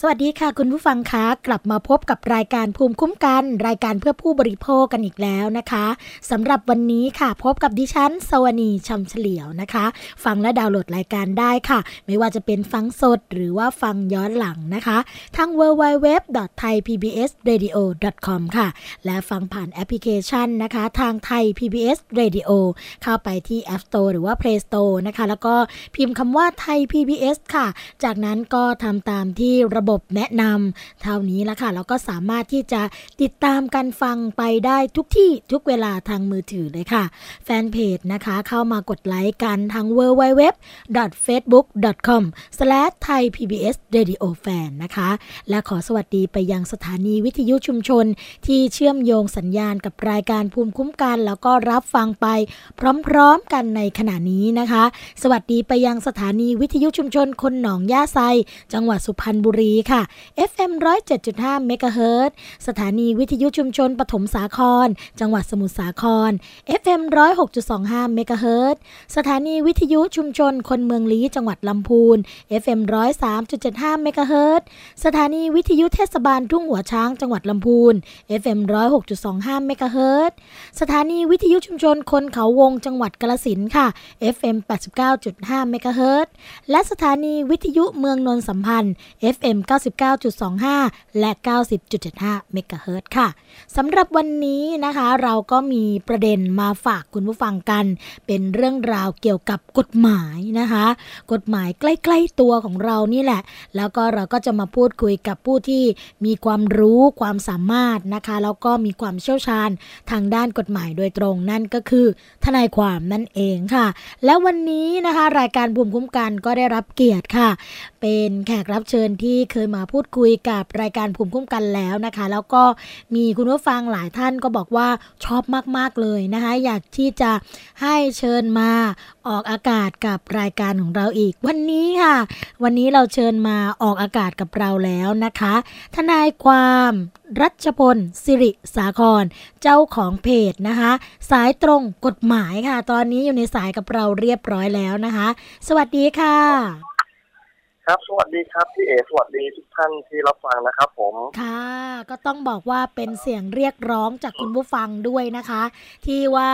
สวัสดีค่ะคุณผู้ฟังคะกลับมาพบกับรายการภูมิคุ้มกัน รายการเพื่อผู้บริโภคกันอีกแล้วนะคะสำหรับวันนี้ค่ะพบกับดิฉันสวนีชำเฉลียวนะคะ ฟังและดาวน์โหลดรายการได้ค่ะ ไม่ว่าจะเป็นฟังสดหรือว่าฟังย้อนหลังนะคะทาง www.thaipbsradio.com ค่ะ และฟังผ่านแอปพลิเคชันนะคะ ทางไทย PBS Radio เข้าไปที่ App Store หรือว่า Play Store นะคะ แล้วก็พิมพ์คำว่าไทย PBS ค่ะ จากนั้นก็ทำตามที่ระบบแนะนำเท่านี้แล้วค่ะแล้วก็สามารถที่จะติดตามกันฟังไปได้ทุกที่ทุกเวลาทางมือถือเลยค่ะ แฟนเพจนะคะเข้ามากดไลค์กันทาง www.facebook.com/thaipbsradiofan นะคะ และขอสวัสดีไปยังสถานีวิทยุชุมชน ที่เชื่อมโยงสัญญาณกับรายการภูมิคุ้มกัน แล้วก็รับฟังไปพร้อมๆกันในขณะนี้นะคะ สวัสดีไปยังสถานีวิทยุชุมชนคนหนองย่าไซ จังหวัดสุพรรณบุรีค่ะ FM 107.5เมกะเฮิรตสถานีวิทยุชุมชนปฐมสาคร จังหวัดสมุทรสาคร FM 106.25เมกะเฮิรตสถานีวิทยุชุมชนคนเมืองลี้จังหวัดลำพูน FM 103.75เมกะเฮิรตสถานีวิทยุเทศบาลทุ่งหัวช้างจังหวัดลำพูน FM 106.25เมกะเฮิรตสถานีวิทยุชุมชนคนเขาวงจังหวัดกาลสินค่ะ FM 89.5เมกะเฮิรตและสถานีวิทยุเมืองนนสัมพันธ์ FM 99.25 และ 90.75 เมกะเฮิรตค่ะสำหรับวันนี้นะคะเราก็มีประเด็นมาฝากคุณผู้ฟังกัน เป็นเรื่องราวเกี่ยวกับกฎหมายนะคะ กฎหมายใกล้ๆตัวของเรานี่แหละ แล้วก็เราก็จะมาพูดคุยกับผู้ที่มีความรู้ความสามารถนะคะ แล้วก็มีความเชี่ยวชาญทางด้านกฎหมายโดยตรงนั่นก็คือ ทนายความนั่นเองค่ะ แล้ววันนี้นะคะ รายการบุมคุ้มกันก็ได้รับเกียรติค่ะ เป็นแขกรับเชิญที่เคยมาพูดคุยกับรายการภูมิคุ้มกันแล้วนะคะ แล้วก็มีคุณผู้ฟังหลายท่านก็บอกว่าชอบมากๆเลยนะคะ อยากที่จะให้เชิญมาออกอากาศกับรายการของเราอีก วันนี้ค่ะ วันนี้เราเชิญมาออกอากาศกับเราแล้วนะคะ ทนายความรัชพลสิริสาคร เจ้าของเพจนะคะ สายตรงกฎหมายค่ะ ตอนนี้อยู่ในสายกับเราเรียบร้อยแล้วนะคะ สวัสดีค่ะ ครับ สวัสดีครับพี่เอสวัสดีทุกท่านที่รับฟังนะครับผม ค่ะ ก็ต้องบอกว่าเป็นเสียงเรียกร้องจากคุณผู้ฟังด้วยนะคะ ที่ว่า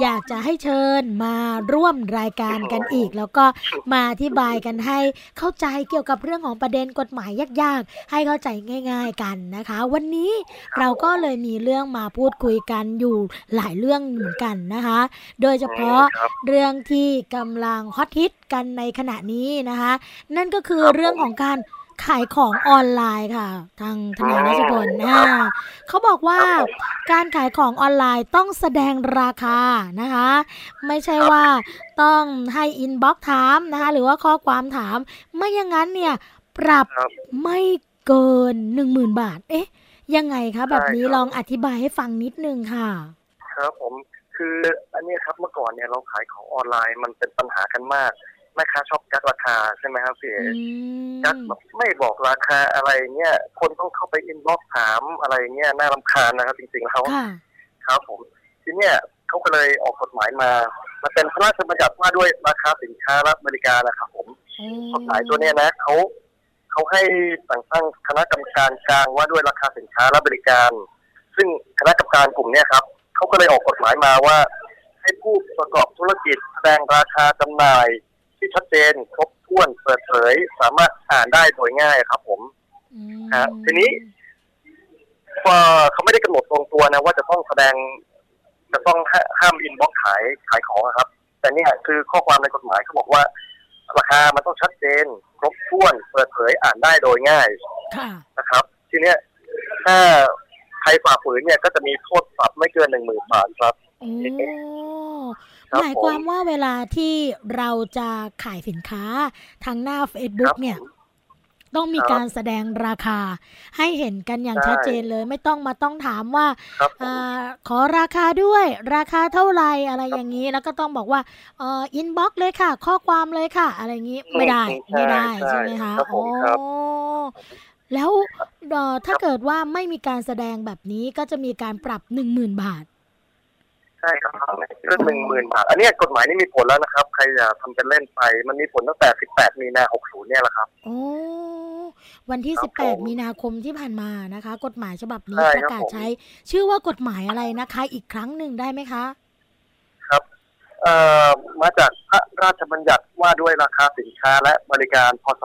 อยากจะให้เชิญมาร่วมรายการกันอีก แล้วก็มาอธิบายกันให้เข้าใจเกี่ยวกับเรื่องของประเด็นกฎหมายยากๆ ให้เข้าใจง่าย ๆกันนะคะ วันนี้เราก็เลยมีเรื่องมาพูดคุยกันอยู่หลายเรื่องเหมือนกันนะคะ โดยเฉพาะเรื่องที่กำลัง hot hit กันในขณะนี้นะคะ นั่นก็คือเรื่องของการขายของออนไลน์ค่ะ ทางทนายรัชพลนะเขาบอกว่าการขายของออนไลน์ต้องแสดงราคานะคะ ไม่ใช่ว่าต้องให้ inbox ถามนะคะ หรือว่าข้อความถาม ไม่อย่างนั้นเนี่ย ปรับไม่เกินหนึ่งหมื่นบาท เอ๊ะ ยังไงคะ แบบนี้ลองอธิบายให้ฟังนิดนึงค่ะ ครับผมคืออันนี้ครับเมื่อก่อนเนี่ยเราขายของออนไลน์มันเป็นปัญหากันมาก แม่ค้าชอบกั๊กราคาใช่ไหมครับพี่กั๊กไม่บอกราคาอะไรเงี้ยคนต้องเข้าไป inbox ถามอะไรเงี้ยน่ารำคาญนะครับ จริงๆแล้วครับผมทีเนี้ยเขาก็เลยออกกฎหมายมามาเป็นพระราชบัญญัติว่าด้วยราคาสินค้าและบริการนะครับผมกฎหมายตัวเนี้ยนะเขาเขาให้สั่งตั้งคณะกรรมการกลางว่าด้วยราคาสินค้าและบริการ ซึ่งคณะกรรมการกลุ่มเนี้ยครับเขาก็เลยออกกฎหมายมาว่า ให้ผู้ประกอบธุรกิจแสดงราคาจำหน่าย ที่ชัดเจน ครบถ้วนเปิดเผย สามารถอ่านได้โดยง่ายครับ ผมฮะทีนี้เขาไม่ได้กำหนดตรงตัวนะ ว่าจะต้องแสดง จะต้องห้ามอินบ็อกขายขายของครับ แต่นี่คือข้อความในกฎหมายเขาบอกว่า ราคามันต้องชัดเจน ครบถ้วน เปิดเผยอ่านได้โดยง่ายนะครับ ทีเนี้ยถ้าใครฝ่าฝืนเนี่ยก็จะมีโทษปรับไม่เกินหนึ่งหมื่นบาทครับ หมายความว่าเวลาที่เราจะขายสินค้าทางหน้า Facebook เนี่ย ต้องมีการแสดงราคา ให้เห็นกันอย่างชัดเจนเลย ไม่ต้องมาต้องถามว่าอขอราคาด้วย ราคาเท่าไรอะไรอย่างนี้ แล้วก็ต้องบอกว่าเอ่ออินบ็อกเลยค่ะ ข้อความเลยค่ะ อะไรอย่างนี้ไม่ได้ไม่ได้ใช่ไหมคะโอ้แล้วถ้าเกิดว่าไม่มีการแสดงแบบนี้ก็จะมีการปรับหนึ่งหมื่นบาทใช่ครับเรื่องหนึ่งหมื่นบาท อันนี้กฎหมายนี่มีผลแล้วนะครับ ใครอยากทำเป็นเล่นไป มันมีผลตั้งแต่สิบแปดมีนาหกศูนย์เนี่ยแหละครับโอ้วันที่สิบแปดมีนาคมที่ผ่านมานะคะ กฎหมายฉบับนี้ประกาศใช้ ชื่อว่ากฎหมายอะไรนะคะ อีกครั้งหนึ่งได้ไหมคะ ครับเอ่อมาจากพระราชบัญญัติว่าด้วยราคาสินค้าและบริการพศ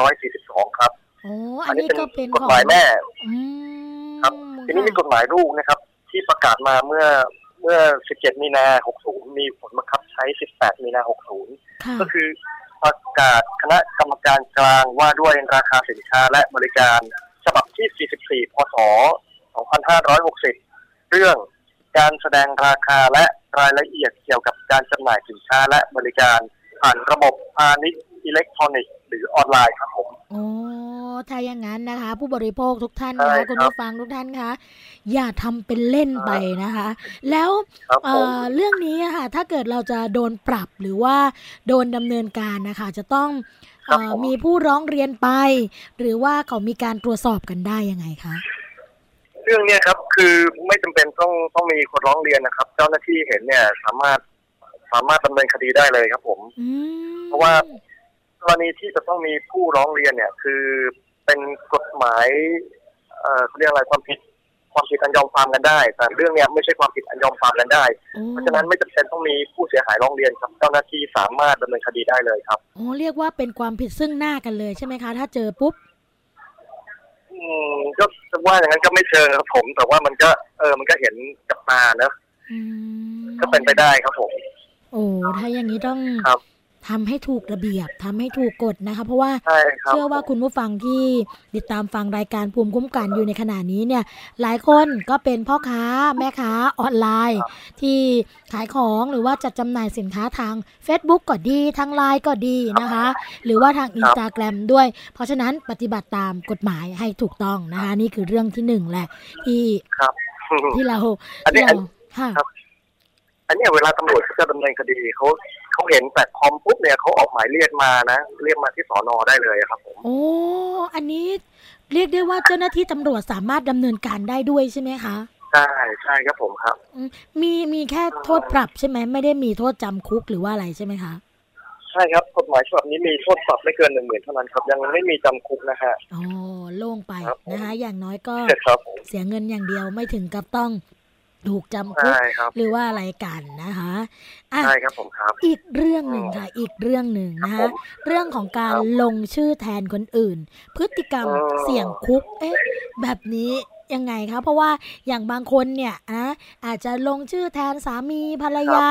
2542 ครับโอ้อันนี้ก็เป็นกฎหมายแม่ครับทีนี้มีกฎหมายลูกนะครับ ที่ประกาศมาเมื่อ เมื่อ 17 มีนา 60 มีผลบังคับใช้ 18 มีนา 60 ก็คือประกาศคณะกรรมการกลางว่าด้วยราคาสินค้าและบริการ ฉบับที่ 44 พศ 2560 เรื่องการแสดงราคาและรายละเอียดเกี่ยวกับการจำหน่ายสินค้าและบริการ ผ่านระบบพาณิชย์อิเล็กทรอนิกส์ หรือออนไลน์ครับผมอ๋อถ้าอย่างนั้นนะคะ ผู้บริโภคทุกท่านนะคะคุณผู้ฟังทุกท่านคะอย่าทำเป็นเล่นไปนะคะ แล้วเรื่องนี้ค่ะถ้าเกิดเราจะโดนปรับหรือว่าโดนดำเนินการนะคะ จะต้องมีผู้ร้องเรียนไป หรือว่าเขามีการตรวจสอบกันได้ยังไงคะเรื่องนี้ครับคือไม่จำเป็นต้องต้องมีคนร้องเรียนนะครับ เจ้าหน้าที่เห็นเนี่ยสามารถสามารถดำเนินคดีได้เลยครับผม เพราะว่าก รณีที่จะต้องมีผู้ร้องเรียนเนี่ย คือเป็นกฎหมายเอ่อเรียกอะไรความผิดความผิดอันยอมความกันได้ แต่เรื่องเนี้ยไม่ใช่ความผิดอันยอมความกันได้ เพราะฉะนั้นไม่จำเป็นต้องมีผู้เสียหายร้องเรียนครับเจ้าหน้าที่สามารถดำเนินคดีได้เลยครับโอ้เรียกว่าเป็นความผิดซึ่งหน้ากันเลยใช่ไหมคะ ถ้าเจอปุ๊บอืมก็จะว่าอย่างนั้นก็ไม่เชิงครับผม แต่ว่ามันก็เออมันก็เห็นกับตาเนอะก็เป็นไปได้ครับผม โอ้ถ้าอย่างนี้ต้องครับ ทำให้ถูกระเบียบทำให้ถูกกฎนะคะ เพราะว่าเชื่อว่าคุณผู้ฟังที่ติดตามฟังรายการภูมิคุ้มกันอยู่ในขณะนี้เนี่ย หลายคนก็เป็นพ่อค้าแม่ค้าออนไลน์ ที่ขายของหรือว่าจัดจำหน่ายสินค้าทาง Facebook ก็ดีทางไลน์ก็ดีนะคะ หรือว่าทางอินสตาแกรมด้วย เพราะฉะนั้นปฏิบัติตามกฎหมายให้ถูกต้องนะคะ นี่คือเรื่องที่หนึ่งแหละที่ที่เราที่เราค่ะอันนี้เวลาตำรวจจะดำเนินคดีเขา เขาเห็นแพลตฟอร์มปุ๊บเนี่ยเขาออกหมายเรียกมานะ เรียกมาที่สอนอได้เลยครับผมโอ้อันนี้เรียกได้ว่าเจ้าหน้าที่ตำรวจสามารถดำเนินการได้ด้วยใช่ไหมคะใช่ใช่ครับผมครับมีมีแค่โทษปรับใช่ไหมไม่ได้มีโทษจำคุกหรือว่าอะไรใช่ไหมคะใช่ครับกฎหมายฉบับนี้มีโทษปรับไม่เกินหนึ่งหมื่นเท่านั้นครับ ยังไม่มีจำคุกนะฮะอ๋อโล่งไปนะคะ อย่างน้อยก็เสียเงินอย่างเดียวไม่ถึงกับต้อง ถูกจำคุกหรือว่าอะไรกันนะคะใช่ครับผมครับ อีกเรื่องหนึ่งค่ะ อีกเรื่องหนึ่งนะคะเรื่องของการลงชื่อแทนคนอื่น พฤติกรรมเสี่ยงคุก เอ๊ะ แบบนี้ยังไงคะเพราะว่าอย่างบางคนเนี่ยนะอาจจะลงชื่อแทนสามีภรรยา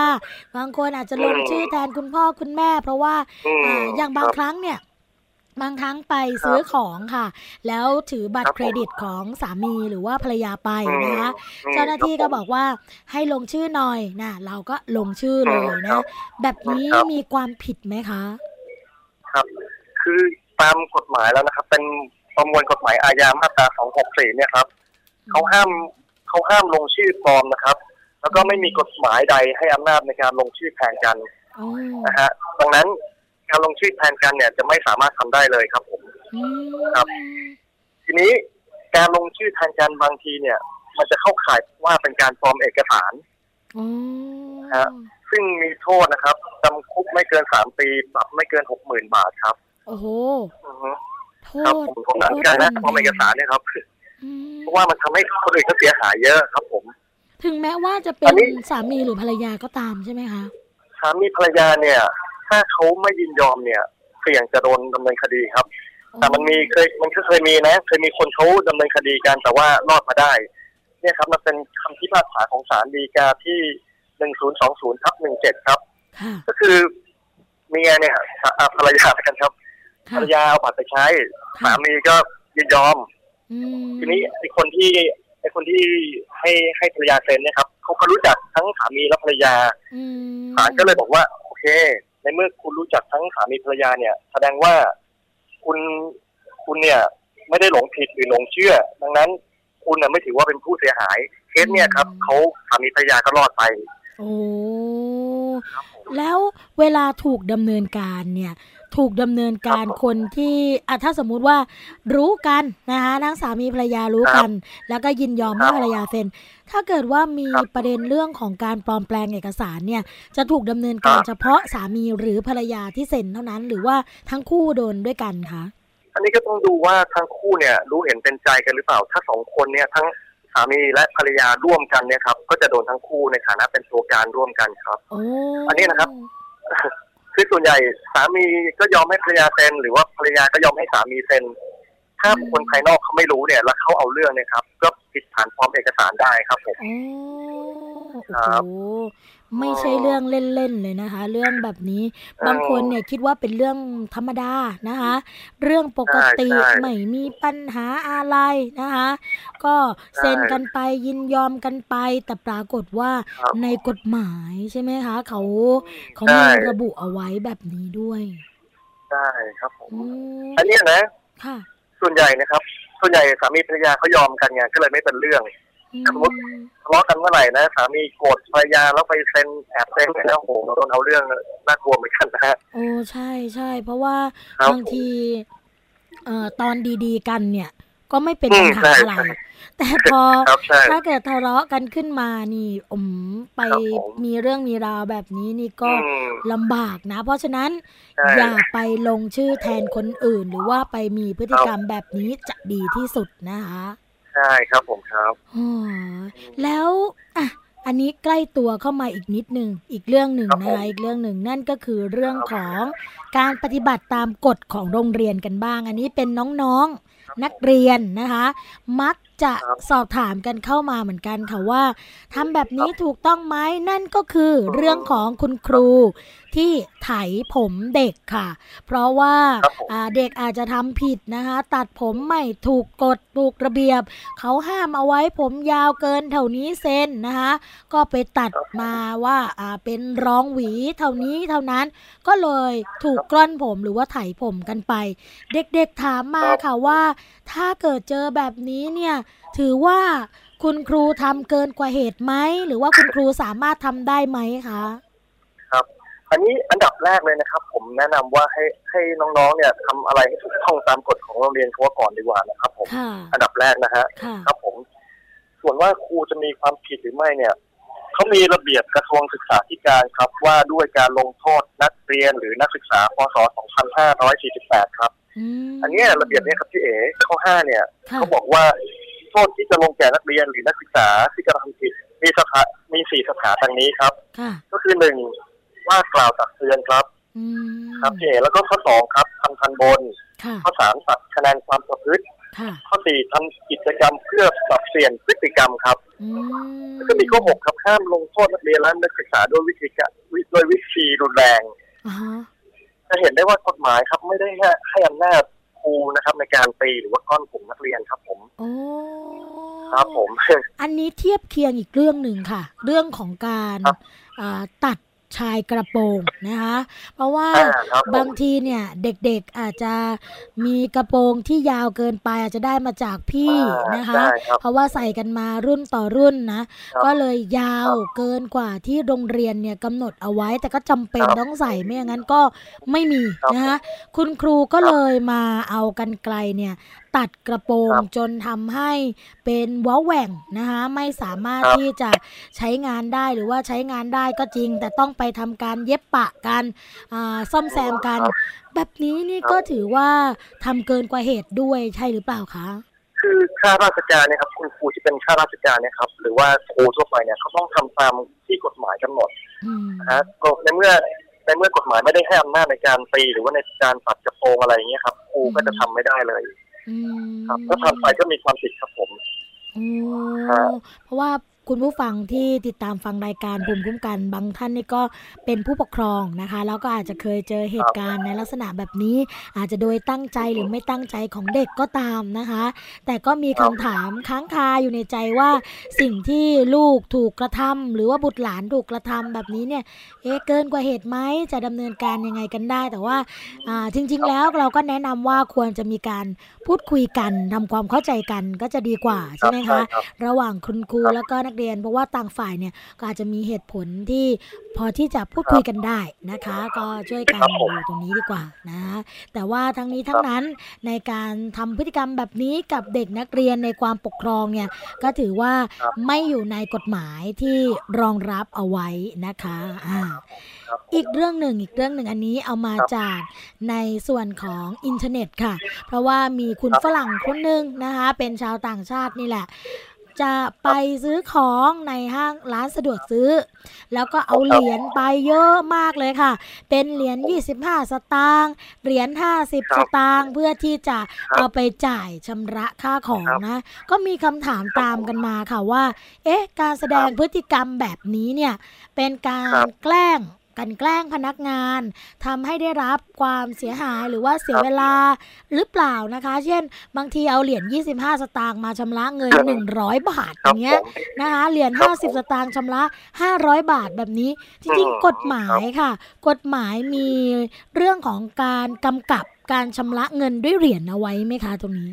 บางคนอาจจะลงชื่อแทนคุณพ่อคุณแม่ เพราะว่าอย่างบางครั้งเนี่ย บางครั้งไปซื้อของค่ะ แล้วถือบัตรเครดิตของสามีหรือว่าภรรยาไปนะคะเจ้าหน้าที่ก็บอกว่าให้ลงชื่อหน่อยนะเราก็ลงชื่อเลยนะ แบบนี้มีความผิดไหมคะ ครับ คือตามกฎหมายแล้วนะครับ เป็นประมวลกฎหมายอาญามาตราสองหกสี่เนี่ยครับเขาห้ามเขาห้ามลงชื่อปลอมนะครับ แล้วก็ไม่มีกฎหมายใดให้อำนาจในการลงชื่อแทนกันนะฮะดังนั้น การลงชื่อแทนกันเนี่ยจะไม่สามารถทำได้เลยครับผมครับ ทีนี้การลงชื่อแทนกันบางทีเนี่ย มันจะเข้าข่ายว่าเป็นการปลอมเอกสารฮะซึ่งมีโทษนะครับจำคุกไม่เกินสามปีปรับไม่เกินหกหมื่นบาทครับ โอ้โหครับผมผมนันการนะปลอมเอกสารเนี่ยครับเพราะว่ามันทำให้คนอื่นเขาเสียหายเยอะครับ ผม ถึงแม้ว่าจะเป็นสามีหรือภรรยาก็ตามใช่ไหมคะสามีภรรยาเนี่ย ถ้าเขาไม่ยินยอมเนี่ย เสี่ยงจะโดนดำเนินคดีครับ แต่มันมีเคยมันก็เคยมีนะ เคยมีคนเขาดำเนินคดีกันแต่ว่ารอดมาได้ เนี่ยครับมันเป็นคำพิพากษาของศาลฎีกาที่หนึ่งศูนย์สองศูนย์ทับหนึ่งเจ็ดครับ ก็คือเมียเนี่ยภรรยากันครับภรรยาเอาบัตรไปใช้สามีก็ยินยอมทีนี้ไอ้คนที่ไอ้คนที่ให้ให้ภรรยาเซ็นเนี่ยครับเขาก็รู้จักทั้งสามีและภรรยาศาลก็เลยบอกว่า โอเค ในเมื่อคุณรู้จักทั้งสามีภรรยาเนี่ย แสดงว่าคุณคุณเนี่ยไม่ได้หลงผิดหรือหลงเชื่อ ดังนั้นคุณน่ะไม่ถือว่าเป็นผู้เสียหาย เคสเนี่ยครับเขาสามีภรรยาก็รอดไป โอ้แล้วเวลาถูกดำเนินการเนี่ย ถูกดำเนินการคนที่อะถ้าสมมุติว่ารู้กันนะคะทั้งสามีภรรยารู้กัน แล้วก็ยินยอมให้ภรรยาเซ็น ถ้าเกิดว่ามีประเด็นเรื่องของการปลอมแปลงเอกสารเนี่ยจะถูกดำเนินการเฉพาะสามีหรือภรรยาที่เซ็นเท่านั้น หรือว่าทั้งคู่โดนด้วยกันคะอันนี้ก็ต้องดูว่าทั้งคู่เนี่ยรู้เห็นเป็นใจกันหรือเปล่า ถ้าสองคนเนี่ยทั้งสามีและภรรยาร่วมกันเนี่ยครับก็จะโดนทั้งคู่ในฐานะเป็นตัวการร่วมกันครับ อันนี้นะครับ คือส่วนใหญ่สามีก็ยอมให้ภรรยาเซ็นหรือว่าภรรยาก็ยอมให้สามีเซ็นถ้าคนภายนอกเขาไม่รู้เนี่ย แล้วเขาเอาเรื่องเนี่ยครับ ก็ผิดฐานพร้อมเอกสารได้ครับผมครับ ไม่ใช่เรื่องเล่นๆเลยนะคะ เรื่องแบบนี้บางคนเนี่ยคิดว่าเป็นเรื่องธรรมดานะคะ เรื่องปกติไม่มีปัญหาอะไรนะคะ ก็เซ็นกันไปยินยอมกันไป แต่ปรากฏว่าในกฎหมายใช่ไหมคะ เขาเขามีระบุเอาไว้แบบนี้ด้วยใช่ครับผมอันนี้นะค่ะส่วนใหญ่นะครับ ส่วนใหญ่สามีภรรยาเขายอมกันไงก็เลยไม่เป็นเรื่อง สมมติทะเลาะกันเมื่อไหร่นะสามีโกรธภรรยาแล้วไปเซ็นแอบเซ็นแล้วโหโดนเอาเรื่องน่ากลัวเหมือนกันนะฮะโอ้ใช่ใช่เพราะว่าบางทีเอ่อตอนดีๆ กันเนี่ย ก็ไม่เป็นปัญหาอะไรแต่พอถ้าเกิดทะเลาะกันขึ้นมานี่อมไปมีเรื่องมีราวแบบนี้นี่ก็ลำบากนะ เพราะฉะนั้นอย่าไปลงชื่อแทนคนอื่น หรือว่าไปมีพฤติกรรมแบบนี้จะดีที่สุดนะคะ ใช่ครับผมครับอ๋อแล้วอะอันนี้ใกล้ตัวเข้ามาอีกนิดหนึ่งอีกเรื่องหนึ่งนะคะอีกเรื่องหนึ่งนั่นก็คือเรื่องของการปฏิบัติตามกฎของโรงเรียนกันบ้าง อันนี้เป็นน้องๆนักเรียนนะคะ มักจะสอบถามกันเข้ามาเหมือนกันค่ะว่าทำแบบนี้ถูกต้องไหมนั่นก็คือเรื่องของคุณครู ที่ไถผมเด็กค่ะ เพราะว่าเด็กอาจจะทำผิดนะคะ ตัดผมไม่ถูกกฎถูกระเบียบ เขาห้ามเอาไว้ผมยาวเกินเท่านี้เซนนะคะ ก็ไปตัดมาว่าเป็นรองหวีเท่านี้เท่านั้นก็เลยถูกกล้อนผมหรือว่าไถผมกันไป เด็กๆถามมาค่ะว่า ถ้าเกิดเจอแบบนี้เนี่ยถือว่าคุณครูทำเกินกว่าเหตุไหม หรือว่าคุณครูสามารถทำได้ไหมคะครับ อันนี้อันดับแรกเลยนะครับ ผมแนะนำว่าให้ให้น้องๆเนี่ยทำอะไรให้ถูกต้องตามกฎของโรงเรียนเขาก่อนดีกว่านะครับ ผมอันดับแรกนะฮะครับ ผม ส่วนว่าครูจะมีความผิดหรือไม่เนี่ยเขามีระเบียบกระทรวงศึกษาธิการครับ ว่าด้วยการลงโทษนักเรียนหรือนักศึกษาพศ 2548 ครับ อันนี้ระเบียบนี้ครับพี่เอ๋ข้อห้าเนี่ยเขาบอกว่าโทษที่จะลงแก่นักเรียนหรือนักศึกษาที่กระทำผิดมีสถามีสี่สถาดังนี้ครับ ก็คือหนึ่ง ว่ากล่าวตักเตือนครับครับพี่เอ๋แล้วก็ข้อสองครับทำทันบน ข้อสามตัดคะแนนความประพฤติข้อสี่ทำกิจกรรมเพื่อปรับเปลี่ยนพฤติกรรมครับแล้วก็มีข้อหกครับห้ามลงโทษนักเรียนและนักศึกษาด้วยวิธีการโดยวิธีรุนแรงจะเห็นได้ว่ากฎหมายครับ ไม่ได้ให้อำนาจครูนะครับ ในการตีหรือว่าก้อนกลุ่มนักเรียนครับ ผมครับผม อันนี้เทียบเคียงอีกเรื่องหนึ่งค่ะ เรื่องของการตัด ชายกระโปรงนะคะ เพราะว่าบางทีเนี่ยเด็กๆอาจจะมีกระโปรงที่ยาวเกินไปอาจจะได้มาจากพี่นะคะ เพราะว่าใส่กันมารุ่นต่อรุ่นนะ ก็เลยยาวเกินกว่าที่โรงเรียนเนี่ยกำหนดเอาไว้ แต่ก็จำเป็นต้องใส่ไม่อย่างนั้นก็ไม่มีนะคะคุณครูก็เลยมาเอากันไกลเนี่ย ตัดกระโปรงจนทำให้เป็นว้าแหว่งนะคะไม่สามารถที่จะใช้งานได้หรือว่าใช้งานได้ก็จริง แต่ต้องไปทำการเย็บปะกันซ่อมแซมกัน แบบนี้นี่ก็ถือว่าทำเกินกว่าเหตุด้วยใช่หรือเปล่าคะคือข้าราชการเนี่ยครับคุณครูที่เป็นข้าราชการเนี่ยครับหรือว่าครูทั่วไปเนี่ยเขาต้องทำตามที่กฎหมายกำหนดนะฮะก็ในเมื่อในเมื่อกฎหมายไม่ได้ให้อำนาจในการตีหรือว่าในการตัดกระโปรงอะไรอย่างเงี้ยครับครูก็จะทำไม่ได้เลย ครับถ้าทำไปก็มีความผิดครับผมเพราะว่า คุณผู้ฟังที่ติดตามฟังรายการภูมิคุ้มกัน บางท่านนี่ก็เป็นผู้ปกครองนะคะ แล้วก็อาจจะเคยเจอเหตุการณ์ในลักษณะแบบนี้ อาจจะโดยตั้งใจหรือไม่ตั้งใจของเด็กก็ตามนะคะ แต่ก็มีคำถามค้างคาอยู่ในใจว่าสิ่งที่ลูกถูกกระทำหรือว่าบุตรหลานถูกกระทำแบบนี้เนี่ยเอ๊ะเกินกว่าเหตุไหมจะดำเนินการยังไงกันได้ แต่ว่าจริง ๆ แล้วเราก็แนะนำว่าควรจะมีการพูดคุยกันทำความเข้าใจกันก็จะดีกว่าใช่ไหมคะ ระหว่างคุณครูแล้วก็นักกเรียน เพราะว่าต่างฝ่ายเนี่ยก็อาจจะมีเหตุผลที่พอที่จะพูดคุยกันได้นะคะ ก็ช่วยกันดูตรงนี้ดีกว่านะแต่ว่าทั้งนี้ทั้งนั้นในการทำพฤติกรรมแบบนี้กับเด็กนักเรียนในความปกครองเนี่ยก็ถือว่าไม่อยู่ในกฎหมายที่รองรับเอาไว้นะคะอ่าอีกเรื่องหนึ่งอีกเรื่องหนึ่งอันนี้เอามาจากในส่วนของอินเทอร์เน็ตค่ะ เพราะว่ามีคุณฝรั่งคนหนึ่งนะคะ เป็นชาวต่างชาตินี่แหละ จะไปซื้อของในห้างร้านสะดวกซื้อ แล้วก็เอาเหรียญไปเยอะมากเลยค่ะ เป็นเหรียญ 25 สตางค์เหรียญ 50 สตางค์เพื่อที่จะเอาไปจ่ายชำระค่าของนะ ก็มีคำถามตามกันมาค่ะว่า เอ๊ะ การแสดงพฤติกรรมแบบนี้เนี่ย เป็นการแกล้ง กันแกล้งพนักงานทำให้ได้รับความเสียหายหรือว่าเสียเวลาหรือเปล่านะคะ เช่น บางทีเอาเหรียญ 25 สตางค์มาชำระเงิน 100 บาทอย่างเงี้ยนะคะเหรียญ 50 สตางค์ชำระ 500 บาทแบบนี้ จริงๆ กฎหมายค่ะ กฎหมายมีเรื่องของการกำกับการชำระเงินด้วยเหรียญเอาไว้ไหมคะตรงนี้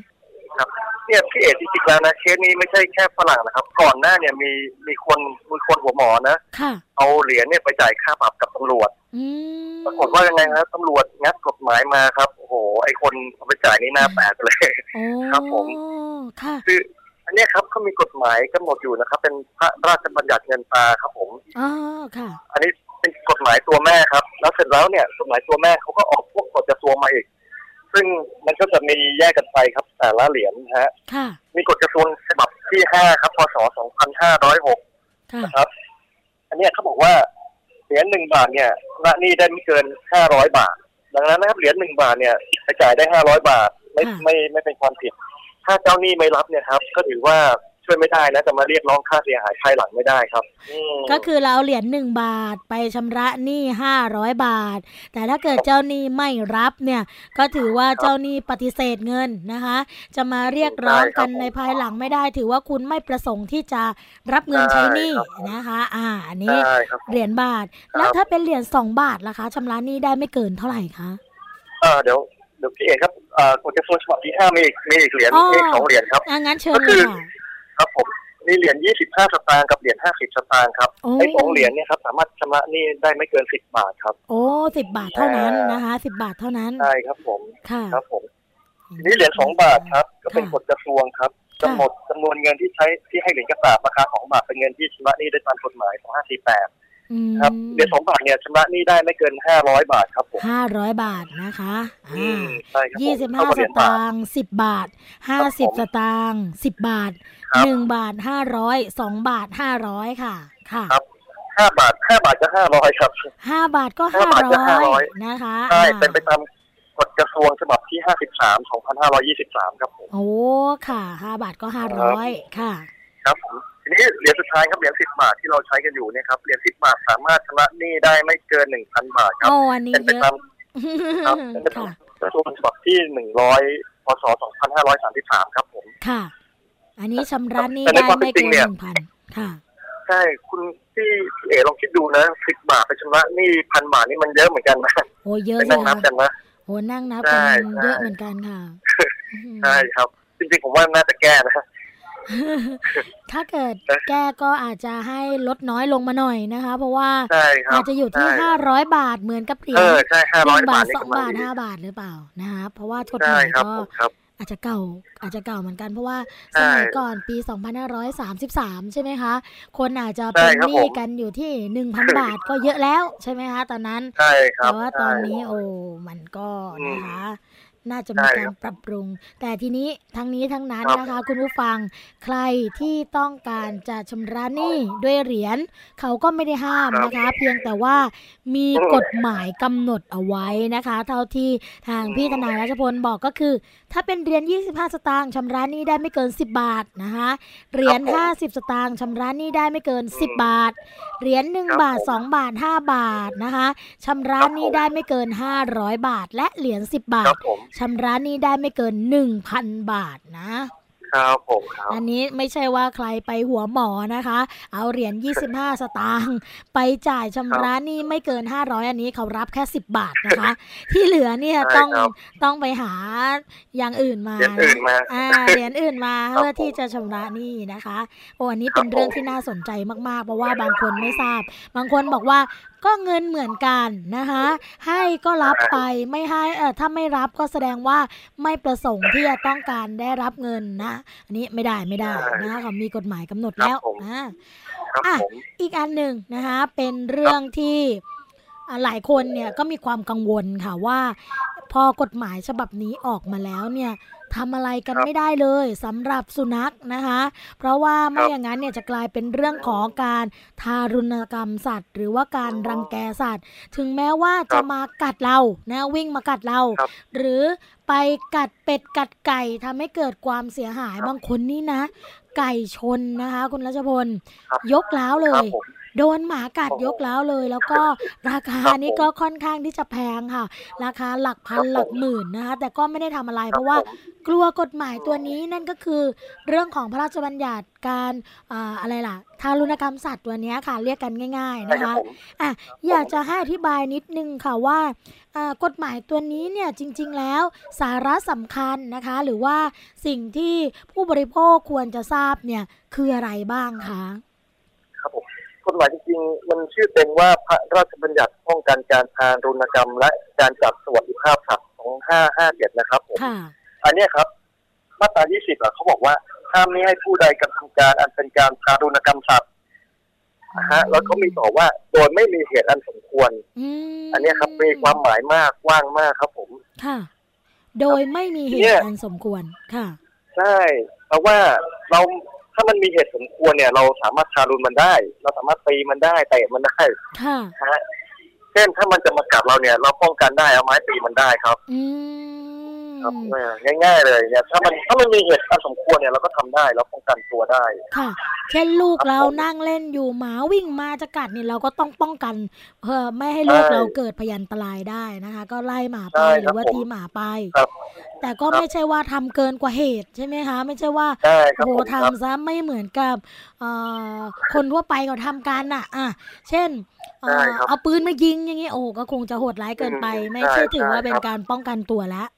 เนี่ยพี่เอกจริงๆแล้วนะเคสนี้ไม่ใช่แค่ฝรั่งนะครับ ก่อนหน้าเนี่ยมีมีคนมีคนหัวหมอนะเอาเหรียญเนี่ยไปจ่ายค่าปรับกับตำรวจปรากฏว่ายังไงครับตำรวจงัดกฎหมายมาครับโอ้โหไอคนเอาไปจ่ายนี่หน้าแปลกเลยครับผมคืออันนี้ครับเขามีกฎหมายกำหนดอยู่นะครับ เป็นพระราชบัญญัติเงินตาครับผมอ๋อค่ะ อันนี้เป็นกฎหมายตัวแม่ครับ แล้วเสร็จแล้วเนี่ยกฎหมายตัวแม่เขาก็ออกพวกกฎกระทรวงมาอีก ซึ่งมันก็จะมีแยกกันไปครับแต่ละเหรียญฮะมีกฎกระทรวงฉบับที่ห้าครับพศสองพันห้าร้อยหกนะครับ อันนี้เขาบอกว่าเหรียญหนึ่งบาทเนี่ยละนี่ได้ไม่เกินห้าร้อยบาท ดังนั้นนะครับเหรียญหนึ่งบาทเนี่ยไปจ่ายได้ห้าร้อยบาทไม่ไม่ไม่เป็นความผิด ถ้าเจ้าหนี้ไม่รับเนี่ยครับ ก็ถือว่า ช่วยไม่ได้นะจะมาเรียกร้องค่าเสียหายภายหลังไม่ได้ครับก็คือเราเหรียญหนึ่งบาทไปชำระหนี้ห้าร้อยบาท แต่ถ้าเกิดเจ้าหนี้ไม่รับเนี่ย ก็ถือว่าเจ้าหนี้ปฏิเสธเงินนะคะ จะมาเรียกร้องกันในภายหลังไม่ได้ ถือว่าคุณไม่ประสงค์ที่จะรับเงินใช้หนี้นะคะ อ่าอันนี้เหรียญบาท แล้วถ้าเป็นเหรียญสองบาทล่ะคะชำระหนี้ได้ไม่เกินเท่าไหร่คะเออเดี๋ยวเดี๋ยวพี่เอกครับเอ่อกฎกระทรวงฉบับที่ห้ามีอีกมีอีกเหรียญมีสองเหรียญครับงั้นเชิญเลยค่ะ ครับผมมีเหรียญยี่สิบห้าสตางค์กับเหรียญห้าสิบสตางค์ครับ ไอ้สองเหรียญเนี่ยครับสามารถชำระนี่ได้ไม่เกินสิบบาทครับ โอ้สิบบาทเท่านั้นนะคะสิบบาทเท่านั้น ใช่ครับผมค่ะครับผม ทีนี้เหรียญสองบาทครับ ก็เป็นกฎกระทรวงครับกำหนดจำนวนเงินที่ใช้ที่ให้เหรียญกระสาบราคาสองบาทเป็นเงินที่ชำระนี่ได้ตามกฎหมายสองห้าสี่แปด ครับเหรียญสองบาทเนี่ยชำระนี่ได้ไม่เกินห้าร้อยบาทครับผมห้าร้อยบาทนะคะอ่าใช่ครับยี่สิบห้าสตางค์สิบบาทห้าสิบสตางค์สิบบาทหนึ่งบาทห้าร้อยสองบาทห้าร้อยค่ะ ค่ะครับห้าบาทห้าบาทก็ห้าร้อยครับห้าบาทก็ห้าร้อยนะคะใช่เป็นไปตามกฎกระทรวงฉบับที่ห้าสิบสามสองพันห้าร้อยี่สิบสามครับผมโอ้ค่ะห้าบาทก็ห้าร้อยค่ะ ครับผม ทีนี้เหรียญสุดท้ายครับเหรียญสิบบาทที่เราใช้กันอยู่เนี่ยครับเหรียญสิบบาทสามารถชำระหนี้ได้ไม่เกินหนึ่งพันบาทครับโอ้อันนี้เยอะครับเป็นไปตามกระทรวงฉบับที่หนึ่งร้อยพศสองพันห้าร้อยสามสิบสามครับผม ค่ะ อันนี้ชำระนี่ได้ไม่เกินหนึ่งพันค่ะ ใช่คุณที่เอ๋ลองคิดดูนะสิบบาทไปชำระนี่พันบาทนี่มันเยอะเหมือนกันนะโอ้เยอะนั่งนับกันนะ โอ้นั่งนับกันเยอะเหมือนกันค่ะ ใช่ครับ จริงๆผมว่าน่าจะแก้นะ ถ้าเกิดแก้ก็อาจจะให้ลดน้อยลงมาหน่อยนะคะ เพราะว่าอาจจะอยู่ที่ห้าร้อยบาทเหมือนกับเหรียญหนึ่งบาทสองบาทห้าบาทหรือเปล่านะคะเพราะว่ากฎหมายก็อาจจะเก่าอาจจะเก่าเหมือนกันเพราะว่าสมัยก่อนปี 2533 ใช่ไหมคะ คนอาจจะเป็นหนี้กันอยู่ที่ 1,000 บาทก็เยอะแล้วใช่ไหมคะ ตอนนั้นใช่ครับแต่ว่าตอนนี้โอ้มันก็นะคะ น่าจะมีการปรับปรุง แต่ทีนี้ทั้งนี้ทั้งนั้นนะคะ คุณผู้ฟังใครที่ต้องการจะชำระหนี้ด้วยเหรียญเขาก็ไม่ได้ห้ามนะคะ เพียงแต่ว่ามีกฎหมายกำหนดเอาไว้นะคะ เท่าที่ทางพี่ทนายรัชพลบอกก็คือ ถ้าเป็นเหรียญ25 สตางค์ชำระหนี้ได้ไม่เกิน 10 บาทนะคะเหรียญ50 สตางค์ชำระหนี้ได้ไม่เกิน 10 บาทเหรียญ1บาท 2 บาท 5 บาทนะคะชำระหนี้ได้ไม่เกิน 500 บาท และเหรียญ10 บาทชำระหนี้ได้ไม่เกิน 1,000 บาทนะ ครับผมครับอันนี้ไม่ใช่ว่าใครไปหัวหมอนะคะ เอาเหรียญ25 สตางค์ไปจ่ายชำระหนี่ไม่เกิน 500 อันนี้เขารับแค่ 10 บาทนะคะ ที่เหลือเนี่ยใช่ต้องครับต้องไปหาอย่างอื่นมาเหรียญอื่นมาอ่าเหรียญอื่นมาครับเพื่อที่จะชำระหนี้นะคะโอ้อันนี้เป็นครับเรื่องผมที่น่าสนใจมากๆ เพราะว่าบางคนไม่ทราบ บางคนบอกว่า ก็เงินเหมือนกันนะคะให้ก็รับไปไม่ให้เออถ้าไม่รับก็แสดงว่าไม่ประสงค์ที่จะต้องการได้รับเงินนะอันนี้ไม่ได้ไม่ได้นะคะเขามีกฎหมายกำหนดแล้วครับผมอ่าครับอะผมอีกอันหนึ่งนะคะเป็นเรื่องที่อะหลายคนเนี่ยก็มีความกังวลค่ะว่า พอกฎหมายฉบับนี้ออกมาแล้วเนี่ย ทำอะไรกันครับไม่ได้เลยสำหรับสุนัขนะคะ เพราะว่าไม่ครับอย่างนั้นเนี่ยจะกลายเป็นเรื่องของการทารุณกรรมสัตว์ หรือว่าการรังแกสัตว์ ถึงแม้ว่าจะมากัดเรานะวิ่งมากัดเราครับหรือไปกัดเป็ดกัดไก่ทำให้เกิดความเสียหายบางคนนี่นะ ไก่ชนนะคะ คุณรัชพลครับยกล้าวเลครับยผม โดนหมากัดโอ้โหยกแล้วเลย แล้วก็ราคาครับนี่ผมก็ค่อนข้างที่จะแพงค่ะ ราคาหลักพันครับผมหลักหมื่นนะคะแต่ก็ไม่ได้ทำอะไรคเพรับราะว่าผมกลัวกฎหมายตัวนี้นั่นก็คือ เรื่องของพระราชบัญญัติการอ่าอะไรล่ะทารุณกรรมสัตว์ตัวเนี้ยค่ะ เรียกกันง่ายๆใช่นะครัคะบผมอะอยากจะให้อธิบายนิดนึงค่ะว่าอ่ากฎหมายตัวนี้เนี่ยจริง ๆ แล้วสาระสำคัญนะคะ หรือว่าสิ่งที่ผู้บริโภคควรจะทราบเนี่ยคืออะไรบ้างคะ ครับผมก ฎหมายจริงๆ มันชื่อเต็มว่าพระราชบัญญัติป้องกันการทารุณกรรม และการจัดสวัสดิภาพสัตว์2557 นะครับผมค่ะอันเนี้ยครับ มาตรา 20อะเขาบอกว่าห้ามไม่ให้ผู้ใดกระทำการอันเป็นการทารุณกรรมสัตว์นะฮะแล้วก็มีต่อว่าโดยไม่มีเหตุอันสมควรอืมอันเนี้ยครับมีความหมายมากกว้างมากครับผมค่ะ โดยไม่มีเหเนี่ตุยอันสมควรค่ะ ใช่เพราะว่าเรา ถ้ามันมีเหตุสมควรเนี่ย เราสามารถทารุณมันได้ เราสามารถตีมันได้เตะมันได้ค่ะนะฮะเช่นถ้ามันจะมากัดเราเนี่ย เราป้องกันได้เอาไม้ตีมันได้ครับ อืม ครับเออง่าย ๆ เลยเนี่ยถ้ามันถ้ามันมีเหตุอันสมควรเนี่ยเราก็ทำได้เราป้องกันตัวได้ ค่ะ เช่นลูกครับเราผมนั่งเล่นอยู่หมาวิ่งมาจะกัดเนี่ยเราก็ต้องป้องกันเพื่อไม่ให้ลูกใช่เราเกิดพยันตรายได้นะคะ ก็ไล่หมาไปใช่หครัรืบอว่าผมตีหมาไปครับแต่ก็ครับไม่ใช่ว่าทำเกินกว่าเหตุใช่ไหมคะ ไม่ใช่ว่าใช่คโอ้รับโหผมครับทำซะไม่เหมือนกับเอ่อคนทั่วไปเขาทำกันน่ะ อะ เช่นเอ่อใช่ครับเอาปืนมายิงอย่างงี้โอ้โหก็คงจะโหดร้ายเกินไปอืมไม่ใช่ใช่ถือว่าใช่เป็นครับการป้องกันตัวแล้ว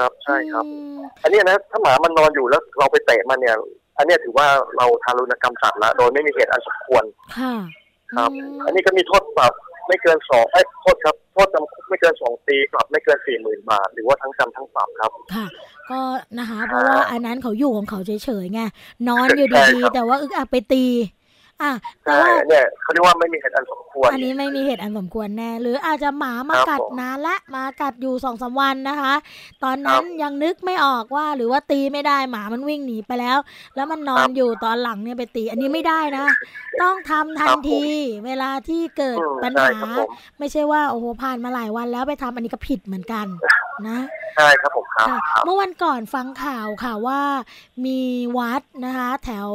ครับใช่ครับอืมอันเนี้ยนะถ้าหมามันนอนอยู่แล้วเราไปเตะมันเนี่ย อันเนี้ยถือว่าเราทารุณกรรมสัตว์ละโดยไม่มีเหตุอันสมควรค่ะครับอืมอันนี้ก็มีโทษปรับไม่เกินสองเอ้ยโทษครับโทษจำคุกไม่เกินสองปีปรับไม่เกินสี่หมื่นบาท หรือว่าทั้งจำทั้งปรับครับ ค่ะ ก็นะคะเพราะว่าอันนั้นเขาอยู่ของเขาเฉยๆไงนอนอยู่ใช่ดีครับๆแต่ว่าอึกอักไปตี อะแต่ใช่ว่าเนี่ยเขาเรียกว่าไม่มีเหตุอันสมควร อันนี้ไม่มีเหตุอันสมควรแน่ หรืออาจจะหมามาครับกัดผมนานละมากัดอยู่สองสามวันนะคะ ตอนนั้นยังนึกไม่ออกว่า หรือว่าตีไม่ได้หมามันวิ่งหนีไปแล้ว แล้วมันนอนอยู่ตอนหลังเนี่ยไปตี อันนี้ไม่ได้นะ ต้องทำทันที เวลาที่เกิดอืมปัญใช่หาครับผมไม่ใช่ว่าโอ้โหผ่านมาหลายวันแล้วไปทำอันนี้ก็ผิดเหมือนกัน นะใช่ครับผมครับค่ะครับ เมื่อวันก่อนฟังข่าวค่ะว่ามีวัดนะคะ แถว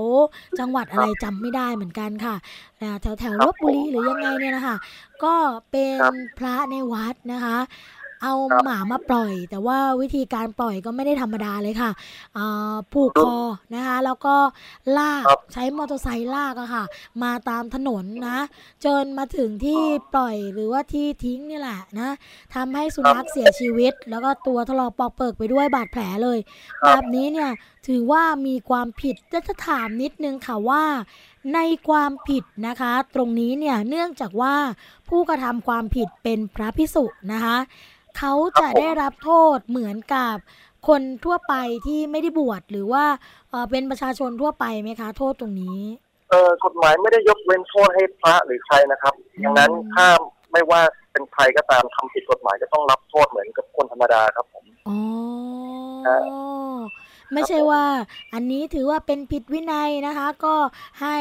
จังหวัดอะไรจำไม่ได้เหมือนกันค่ะอ่าแถวแถวครัลบบบุรีหรือยังไงเนี่ยนะคะก็เป็นครับพระในวัดนะคะ เอาครับหมามาปล่อย แต่ว่าวิธีการปล่อยก็ไม่ได้ธรรมดาเลยค่ะอ่าผูกคอนะคะ แล้วก็ลากครับใช้มอเตอร์ไซค์ลากอะค่ะ มาตามถนนนะจนมาถึงที่ปล่อยหรือว่าที่ทิ้งนี่แหละนะทำให้สุนัขเสียชีวิต แล้วก็ตัวถลอกปอกเปิกไปด้วยบาดแผลเลยครัแบบบนี้เนี่ยถือว่ามีความผิดจะถามนิดนึงค่ะว่าในความผิดนะคะ ตรงนี้เนี่ยเนื่องจากว่าผู้กระทำความผิดเป็นพระพิสุนะคะ เขาจะครับผมได้รับโทษเหมือนกับคนทั่วไปที่ไม่ได้บวชหรือว่าเอ่อเป็นประชาชนทั่วไปไหมคะ โทษตรงนี้ เออกฎหมายไม่ได้ยกเว้นโทษให้พระหรือใครนะครับดังนั้นอืมถ้าไม่ว่าเป็นใครก็ตามทำผิดกฎหมายจะต้องรับโทษเหมือนกับคนธรรมดาครับผมอ๋อฮะไม่ใช่ว่า อันนี้ถือว่าเป็นผิดวินัยนะคะ ก็ให้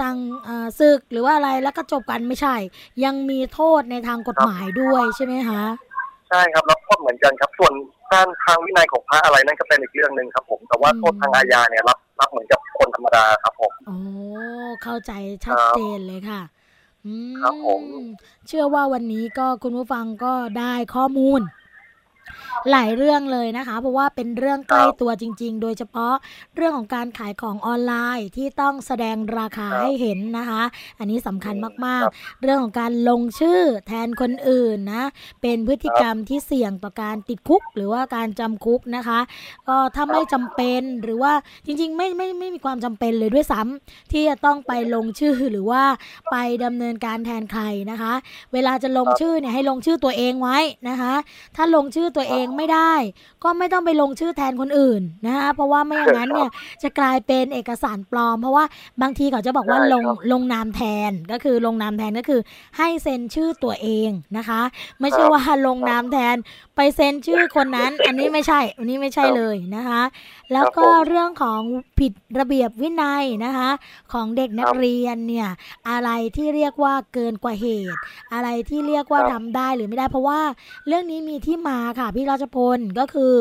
สั่งเอ่อศึกหรือว่าอะไรแล้วก็จบกันไม่ใช่ ยังมีโทษในทางกฎหมายด้วยใช่ไหมคะ ใช่ครับรับโทษเหมือนกันครับ ส่วนการทางวินัยของพระอะไรนั่นก็เป็นอีกเรื่องหนึ่งครับ ผมแต่ว่าอืมโทษทางอาญาเนี่ยรับรับเหมือนกับคนธรรมดาครับผมโอ้เข้าใจชัดเจนเลยค่ะอืมครับผม เชื่อว่าวันนี้ก็คุณผู้ฟังก็ได้ข้อมูล หลายเรื่องเลยนะคะ เพราะว่าเป็นเรื่องใกล้ตัวจริง ๆ โดยเฉพาะเรื่องของการขายของออนไลน์ที่ต้องแสดงราคาให้เห็นนะคะ อันนี้สำคัญมากๆ เรื่องของการลงชื่อแทนคนอื่นนะ เป็นพฤติกรรมที่เสี่ยงต่อการติดคุก หรือว่าการจำคุกนะคะ ก็ถ้าไม่จำเป็นหรือว่าจริง ๆ ไม่ไม่ไม่มีความจำเป็นเลยด้วยซ้ำที่จะต้องไปลงชื่อหรือว่าไปดำเนินการแทนใครนะคะ เวลาจะลงชื่อเนี่ยให้ลงชื่อตัวเองไว้นะคะ ถ้าลงชื่อตัวเองไม่ได้ ก็ไม่ต้องไปลงชื่อแทนคนอื่นนะคะเพราะว่าไม่อย่างนั้นเนี่ยจะกลายเป็นเอกสารปลอม เพราะว่าบางทีเขาจะบอกว่าลงลงนามแทนก็คือลงนามแทนก็คือ ให้เซ็นชื่อตัวเองนะคะ ไม่ใช่ว่าลงนามแทนไปเซ็นชื่อคนนั้น อันนี้ไม่ใช่ อันนี้ไม่ใช่เลยนะคะ แล้วก็เรื่องของผิดระเบียบวินัยนะคะ ของเด็กนักเรียนเนี่ย อะไรที่เรียกว่าเกินกว่าเหตุ อะไรที่เรียกว่าทำได้หรือไม่ได้ เพราะว่าเรื่องนี้มีที่มาค่ะพี่ราชพลก็คือ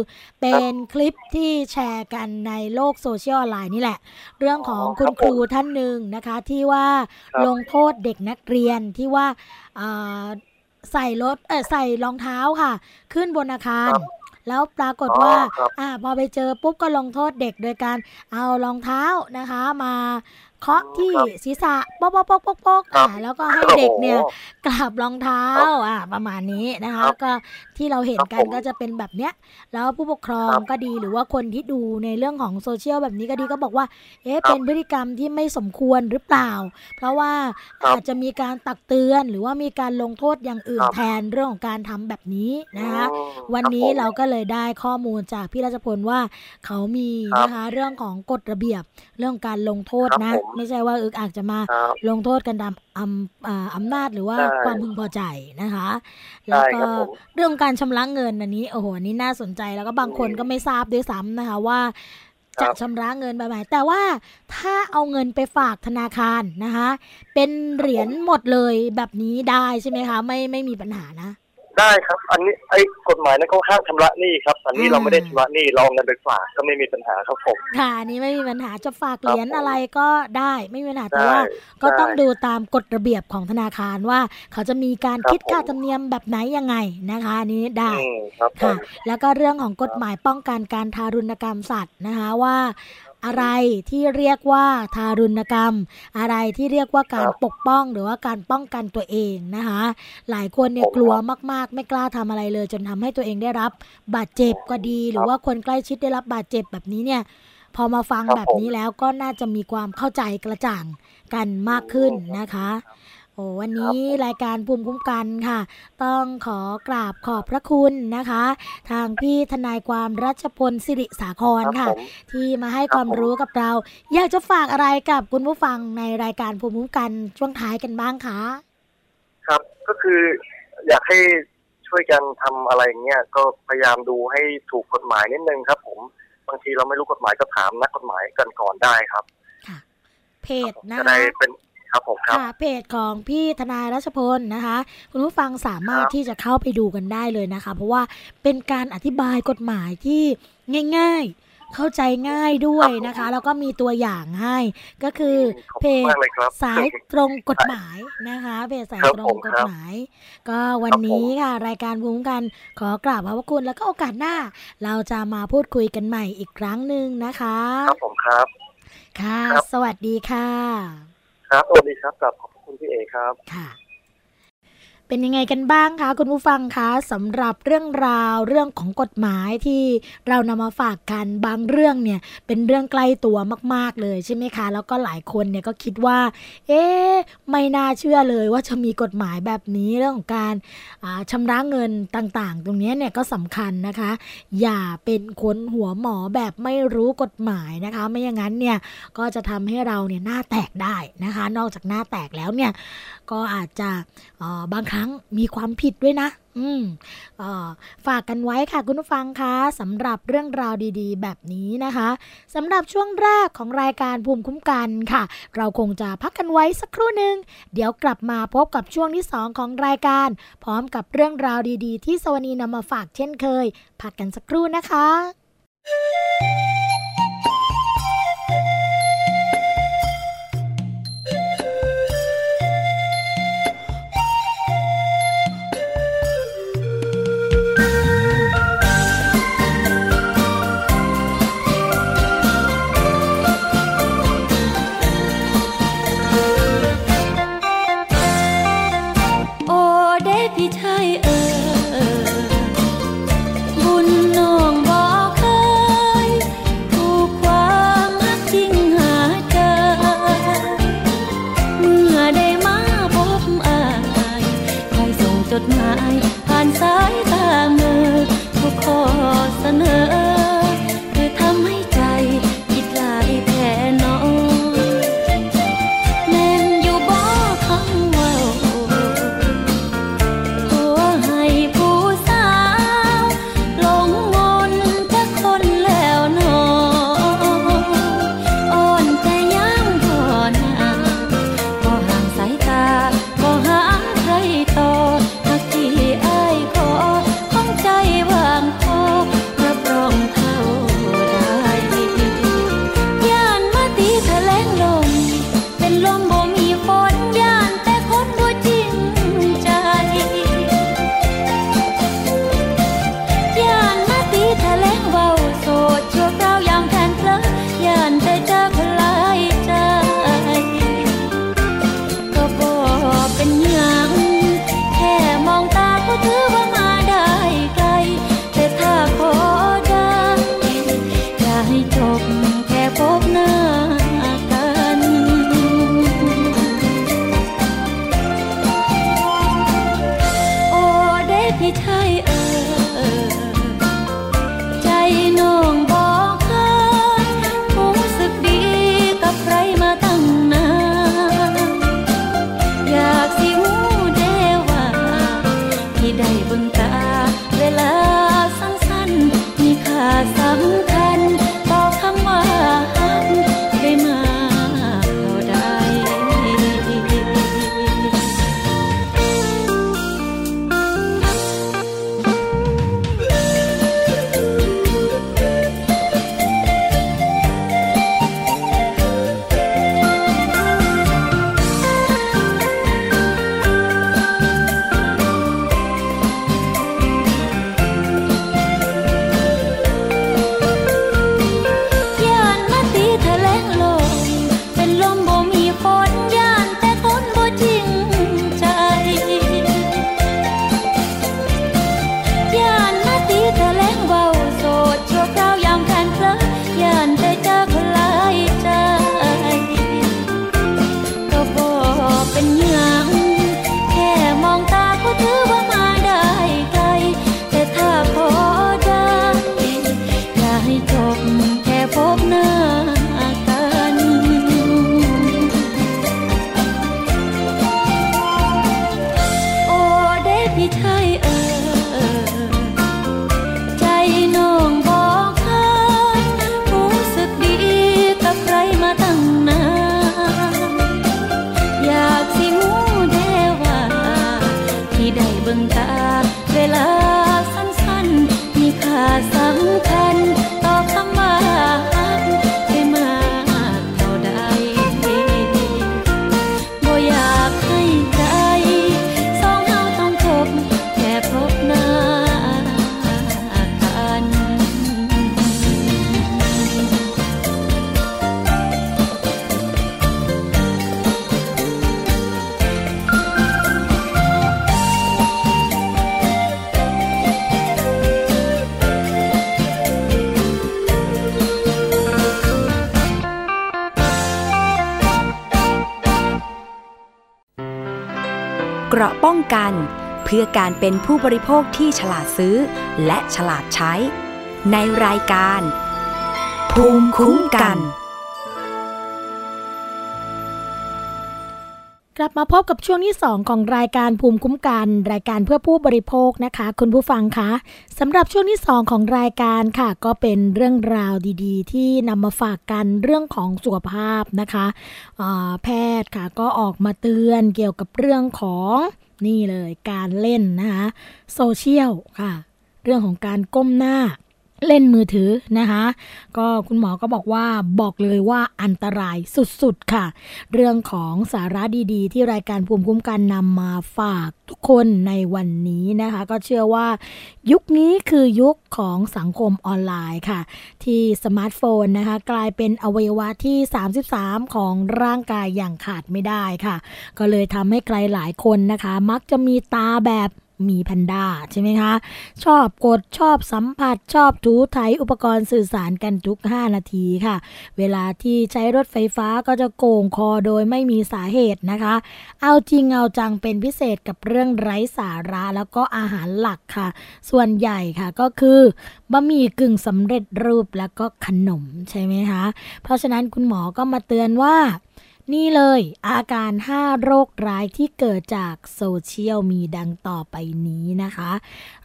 เป็นคลิปที่แชร์กันในโลกโซเชียลออนไลน์นี่แหละ เรื่องของคุณครูท่านหนึ่งนะคะที่ว่าลงโทษเด็กนักเรียนที่ว่า ใส่รถเออใส่รองเท้าค่ะ ขึ้นบนอาคาร แล้วปรากฏว่า อ่า พอไปเจอปุ๊บก็ลงโทษเด็กโดยการเอารองเท้านะคะ มา เคาะที่ศีรษะป๊อกป๊อกป๊อกป๊อกป๊อกอ่าแล้วก็ให้เด็กเนี่ยกราบรองเท้าอ่าประมาณนี้นะคะ ก็ที่เราเห็นกันก็จะเป็นแบบเนี้ย แล้วผู้ปกครองก็ดีหรือว่าคนที่ดูในเรื่องของโซเชียลแบบนี้ก็ดีก็บอกว่า เอ๊ะเป็นพฤติกรรมที่ไม่สมควรหรือเปล่า เพราะว่าอาจจะมีการตักเตือนหรือว่ามีการลงโทษอย่างอื่นแทนเรื่องของการทำแบบนี้นะคะวันนี้เราก็เลยได้ข้อมูลจากพี่ราชพลว่าเขามีนะคะเรื่องของกฎระเบียบเรื่องการลงโทษนะไม่ใช่ว่าอึกอาจจะมาลงโทษกันตามอำอำนาจหรือว่าความพึงพอใจนะคะ แล้วก็เรื่องการชำระเงินอันนี้โอ้โหอันนี้น่าสนใจแล้วก็บางคนก็ไม่ทราบด้วยซ้ำนะคะว่าจะชำระเงินแบบไหนแต่ว่าถ้าเอาเงินไปฝากธนาคารนะคะ เป็นเหรียญหมดเลยแบบนี้ได้ใช่ไหมคะ ไม่ไม่มีปัญหานะ ได้ครับ อันนี้ไอ้กฎหมายนั้นเขาห้ามชำระหนี้ครับอันนี้เราไม่ได้ชำระหนี้เราเงินไปฝากก็ไม่มีปัญหาครับผมค่ะอันนี้ไม่มีปัญหาจะฝากเหรียญอะไรก็ได้ไม่มีปัญหาแต่ว่าก็ต้องดูตามกฎระเบียบของธนาคารว่า เขาจะมีการคิดค่าธรรมเนียมแบบไหนยังไงนะคะอันนี้ได้ค่ะ แล้วก็เรื่องของกฎหมายป้องกันการทารุณกรรมสัตว์นะคะว่า อะไรที่เรียกว่าทารุณกรรม อะไรที่เรียกว่าการปกป้องหรือว่าการป้องกันตัวเองนะคะ หลายคนเนี่ยกลัวมาก ๆ ไม่กล้าทำอะไรเลย จนทำให้ตัวเองได้รับบาดเจ็บก็ดี หรือว่าคนใกล้ชิดได้รับบาดเจ็บแบบนี้เนี่ยพอมาฟังแบบนี้แล้วก็น่าจะมีความเข้าใจกระจ่างกันมากขึ้นนะคะโอ้วันนี้รายการภูมิคุ้มกันค่ะ ต้องขอกราบขอบพระคุณนะคะ ทางพี่ทนายความรัชพลสิริสาครค่ะ ที่มาให้ความรู้กับเรา อยากจะฝากอะไรกับคุณผู้ฟังในรายการภูมิคุ้มกันช่วงท้ายกันบ้างคะครับก็คืออยากให้ช่วยกันทำอะไรเงี้ยก็พยายามดูให้ถูกกฎหมายนิดนึงครับ ผมบางทีเราไม่รู้กฎหมายก็ถามนักกฎหมายกันก่อนได้ครับค่ะเพจนะจะได้เป็น ครับผมครับเพจของพี่ทนายรัชพลนะคะ คุณผู้ฟังสามารถที่จะเข้าไปดูกันได้เลยนะคะ เพราะว่าเป็นการอธิบายกฎหมายที่ง่าย ๆเข้าใจง่ายด้วยนะคะ แล้วก็มีตัวอย่างให้ก็คือเพจสายตรงกฎหมายนะคะ เพจสายตรงกฎหมาย ก็วันนี้ค่ะ รายการภูมิกันขอกราบขอบพระคุณแล้วก็โอกาสหน้า เราจะมาพูดคุยกันใหม่อีกครั้งหนึ่งนะคะ ครับผมครับ ค่ะ สวัสดีค่ะ ครับสวัสดีครับกับขอบคุณพี่เอครับค่ะ เป็นยังไงกันบ้างคะคุณผู้ฟังคะสำหรับเรื่องราวเรื่องของกฎหมายที่เรานำมาฝากกันบางเรื่องเนี่ยเป็นเรื่องใกล้ตัวมาก ๆเลยใช่ไหมคะ แล้วก็หลายคนเนี่ยก็คิดว่า เอ๊ไม่น่าเชื่อเลยว่าจะมีกฎหมายแบบนี้เรื่องของการชำระเงินต่างๆ ตรงนี้เนี่ยก็สำคัญนะคะ อย่าเป็นคนหัวหมอแบบไม่รู้กฎหมายนะคะ ไม่อย่างนั้นเนี่ยก็จะทำให้เราเนี่ยหน้าแตกได้นะคะ นอกจากหน้าแตกแล้วเนี่ยก็อาจจะบางครั้งมีความผิดด้วยนะ อืมฝากกันไว้ค่ะคุณผู้ฟังคะสำหรับเรื่องราวดีๆ แบบนี้นะคะสำหรับช่วงแรกของรายการภูมิคุ้มกันค่ะ เราคงจะพักกันไว้สักครู่หนึ่งเดี๋ยวกลับมาพบกับช่วงที่ 2 ของรายการ พร้อมกับเรื่องราวดีๆ ที่สวนีนำมาฝากเช่นเคย พักกันสักครู่นะคะ การเป็นผู้บริโภคที่ฉลาดซื้อ และฉลาดใช้ ในรายการ ภูมิคุ้มกัน กลับมาพบกับช่วงที่ 2 ของรายการภูมิคุ้มกัน รายการเพื่อผู้บริโภคนะคะ คุณผู้ฟังคะสำหรับช่วงที่ 2 ของรายการค่ะ ก็เป็นเรื่องราวดีๆ ที่นำมาฝากกันเรื่องของสุขภาพนะคะแพทย์ค่ะก็ออกมาเตือนเกี่ยวกับเรื่องของ นี่เลยการเล่นนะคะโซเชียลค่ะ เรื่องของการก้มหน้า เล่นมือถือนะคะ ก็คุณหมอก็บอกว่าบอกเลยว่าอันตรายสุดๆค่ะ เรื่องของสาระดีๆ ที่รายการภูมิคุ้มกันนำมาฝากทุกคนในวันนี้นะคะ ก็เชื่อว่า ยุคนี้คือยุคของสังคมออนไลน์ค่ะ ที่สมาร์ทโฟนนะคะกลายเป็นอวัยวะที่ 33 ของร่างกายอย่างขาดไม่ได้ค่ะ ก็เลยทำให้ใครหลายคนนะคะ มักจะมีตาแบบ มีแพนด้าใช่ไหมคะ ชอบกดชอบสัมผัส ชอบถูไถอุปกรณ์สื่อสารกันทุก 5 นาทีค่ะ เวลาที่ใช้รถไฟฟ้าก็จะโกงคอโดยไม่มีสาเหตุนะคะ เอาจริงเอาจังเป็นพิเศษกับเรื่องไร้สาระแล้วก็อาหารหลักค่ะ ส่วนใหญ่ค่ะก็คือบะหมี่กึ่งสำเร็จรูปแล้วก็ขนมใช่ไหมคะ เพราะฉะนั้นคุณหมอก็มาเตือนว่า นี่เลย อาการ 5 โรคร้ายที่เกิดจากโซเชียลมีดังต่อไปนี้นะคะ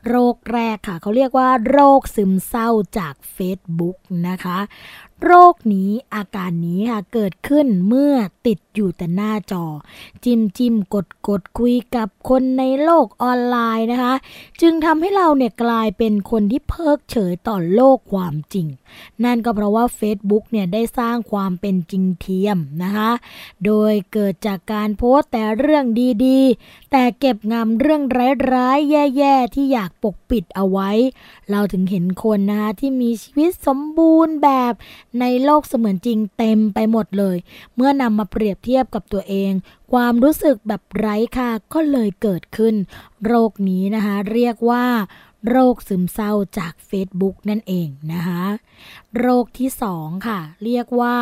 โรคแรกค่ะ เขาเรียกว่า โรคซึมเศร้าจาก Facebook นะคะ โรคนี้อาการนี้ค่ะเกิดขึ้นเมื่อติดอยู่แต่หน้าจอ จิ้มจิ้มกดกดคุยกับคนในโลกออนไลน์นะคะ จึงทำให้เราเนี่ยกลายเป็นคนที่เพิกเฉยต่อโลกความจริง นั่นก็เพราะว่า Facebook เนี่ยได้สร้างความเป็นจริงเทียมนะคะ โดยเกิดจากการโพสต์แต่เรื่องดีๆ แต่เก็บงำเรื่องร้ายๆ แย่ๆ ที่อยากปกปิดเอาไว้ เราถึงเห็นคนนะคะที่มีชีวิตสมบูรณ์แบบในโลกเสมือนจริงเต็มไปหมดเลย เมื่อนำมาเปรียบเทียบกับตัวเอง ความรู้สึกแบบไร้ค่าก็เลยเกิดขึ้น โรคนี้นะคะเรียกว่าโรคซึมเศร้าจาก Facebook นั่นเองนะคะโรคที่สองค่ะ เรียกว่า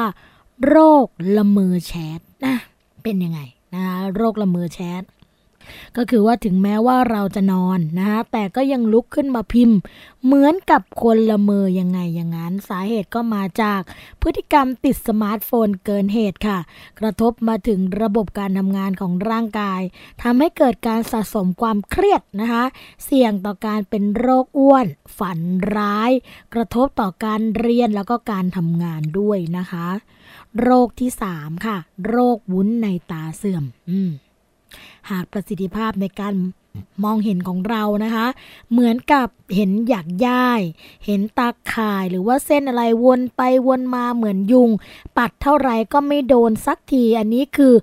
โรคละเมอแชทนะเป็นยังไงนะคะโรคละเมอแชท ก็คือว่าถึงแม้ว่าเราจะนอนนะคะแต่ก็ยังลุกขึ้นมาพิมพ์ เหมือนกับคนละเมอยังไงอย่างนั้น สาเหตุก็มาจากพฤติกรรมติดสมาร์ทโฟนเกินเหตุค่ะ กระทบมาถึงระบบการทำงานของร่างกายทำให้เกิดการสะสมความเครียดนะคะ เสี่ยงต่อการเป็นโรคอ้วน ฝันร้าย กระทบต่อการเรียนแล้วก็การทำงานด้วยนะคะ โรคที่ 3 ค่ะ โรควุ้นในตาเสื่อม อืม หากประสิทธิภาพในการมองเห็นของเรานะคะ เหมือนกับเห็นหยักย่าย เห็นตาข่ายหรือว่าเส้นอะไรวนไปวนมาเหมือนยุง ปัดเท่าไรก็ไม่โดนสักทีอันนี้คือ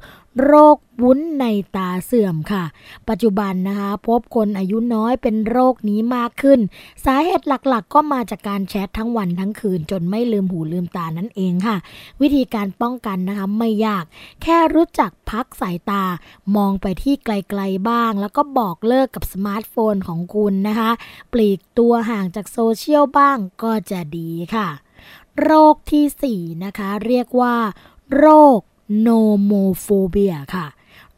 โรควุ้นในตาเสื่อมค่ะ ปัจจุบันนะคะ พบคนอายุน้อยเป็นโรคนี้มากขึ้น สาเหตุหลักๆ ก็มาจากการแชททั้งวันทั้งคืน จนไม่ลืมหูลืมตานั่นเองค่ะ วิธีการป้องกันนะคะไม่ยาก แค่รู้จักพักสายตามองไปที่ไกลๆบ้าง แล้วก็บอกเลิกกับสมาร์ทโฟนของคุณนะคะ ปลีกตัวห่างจากโซเชียลบ้างก็จะดีค่ะ โรคที่ 4 นะคะ เรียกว่า โรค nomophobia ค่ะ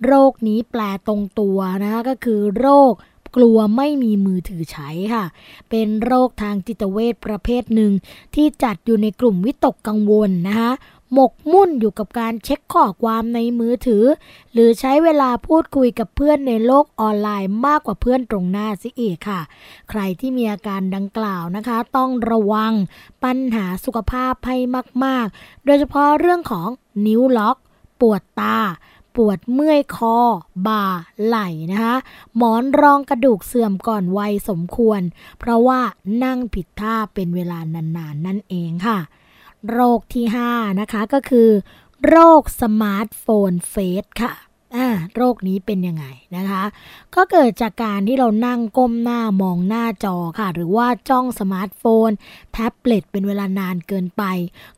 โรคนี้แปลตรงตัวนะคะก็คือโรคกลัวไม่มีมือถือใช้ค่ะ เป็นโรคทางจิตเวชประเภทหนึ่ง ที่จัดอยู่ในกลุ่มวิตกกังวลนะคะหมกมุ่นอยู่กับการเช็คข้อความในมือถือ หรือใช้เวลาพูดคุยกับเพื่อนในโลกออนไลน์มากกว่าเพื่อนตรงหน้าซะอีกค่ะ ใครที่มีอาการดังกล่าวนะคะ ต้องระวังปัญหาสุขภาพให้มาก ๆ โดยเฉพาะเรื่องของนิ้วล็อก ปวดตา ปวดเมื่อยคอ บ่า ไหล่นะคะหมอนรองกระดูกเสื่อมก่อนวัยสมควร เพราะว่านั่งผิดท่าเป็นเวลานานๆนั่นเองค่ะ โรคที่ 5 นะคะก็คือ โรค smartphone face ค่ะ อ่าโรคนี้เป็นยังไงนะคะ ก็เกิดจากการที่เรานั่งก้มหน้ามองหน้าจอค่ะ หรือว่าจ้องสมาร์ทโฟน แท็บเล็ตเป็นเวลานานเกินไป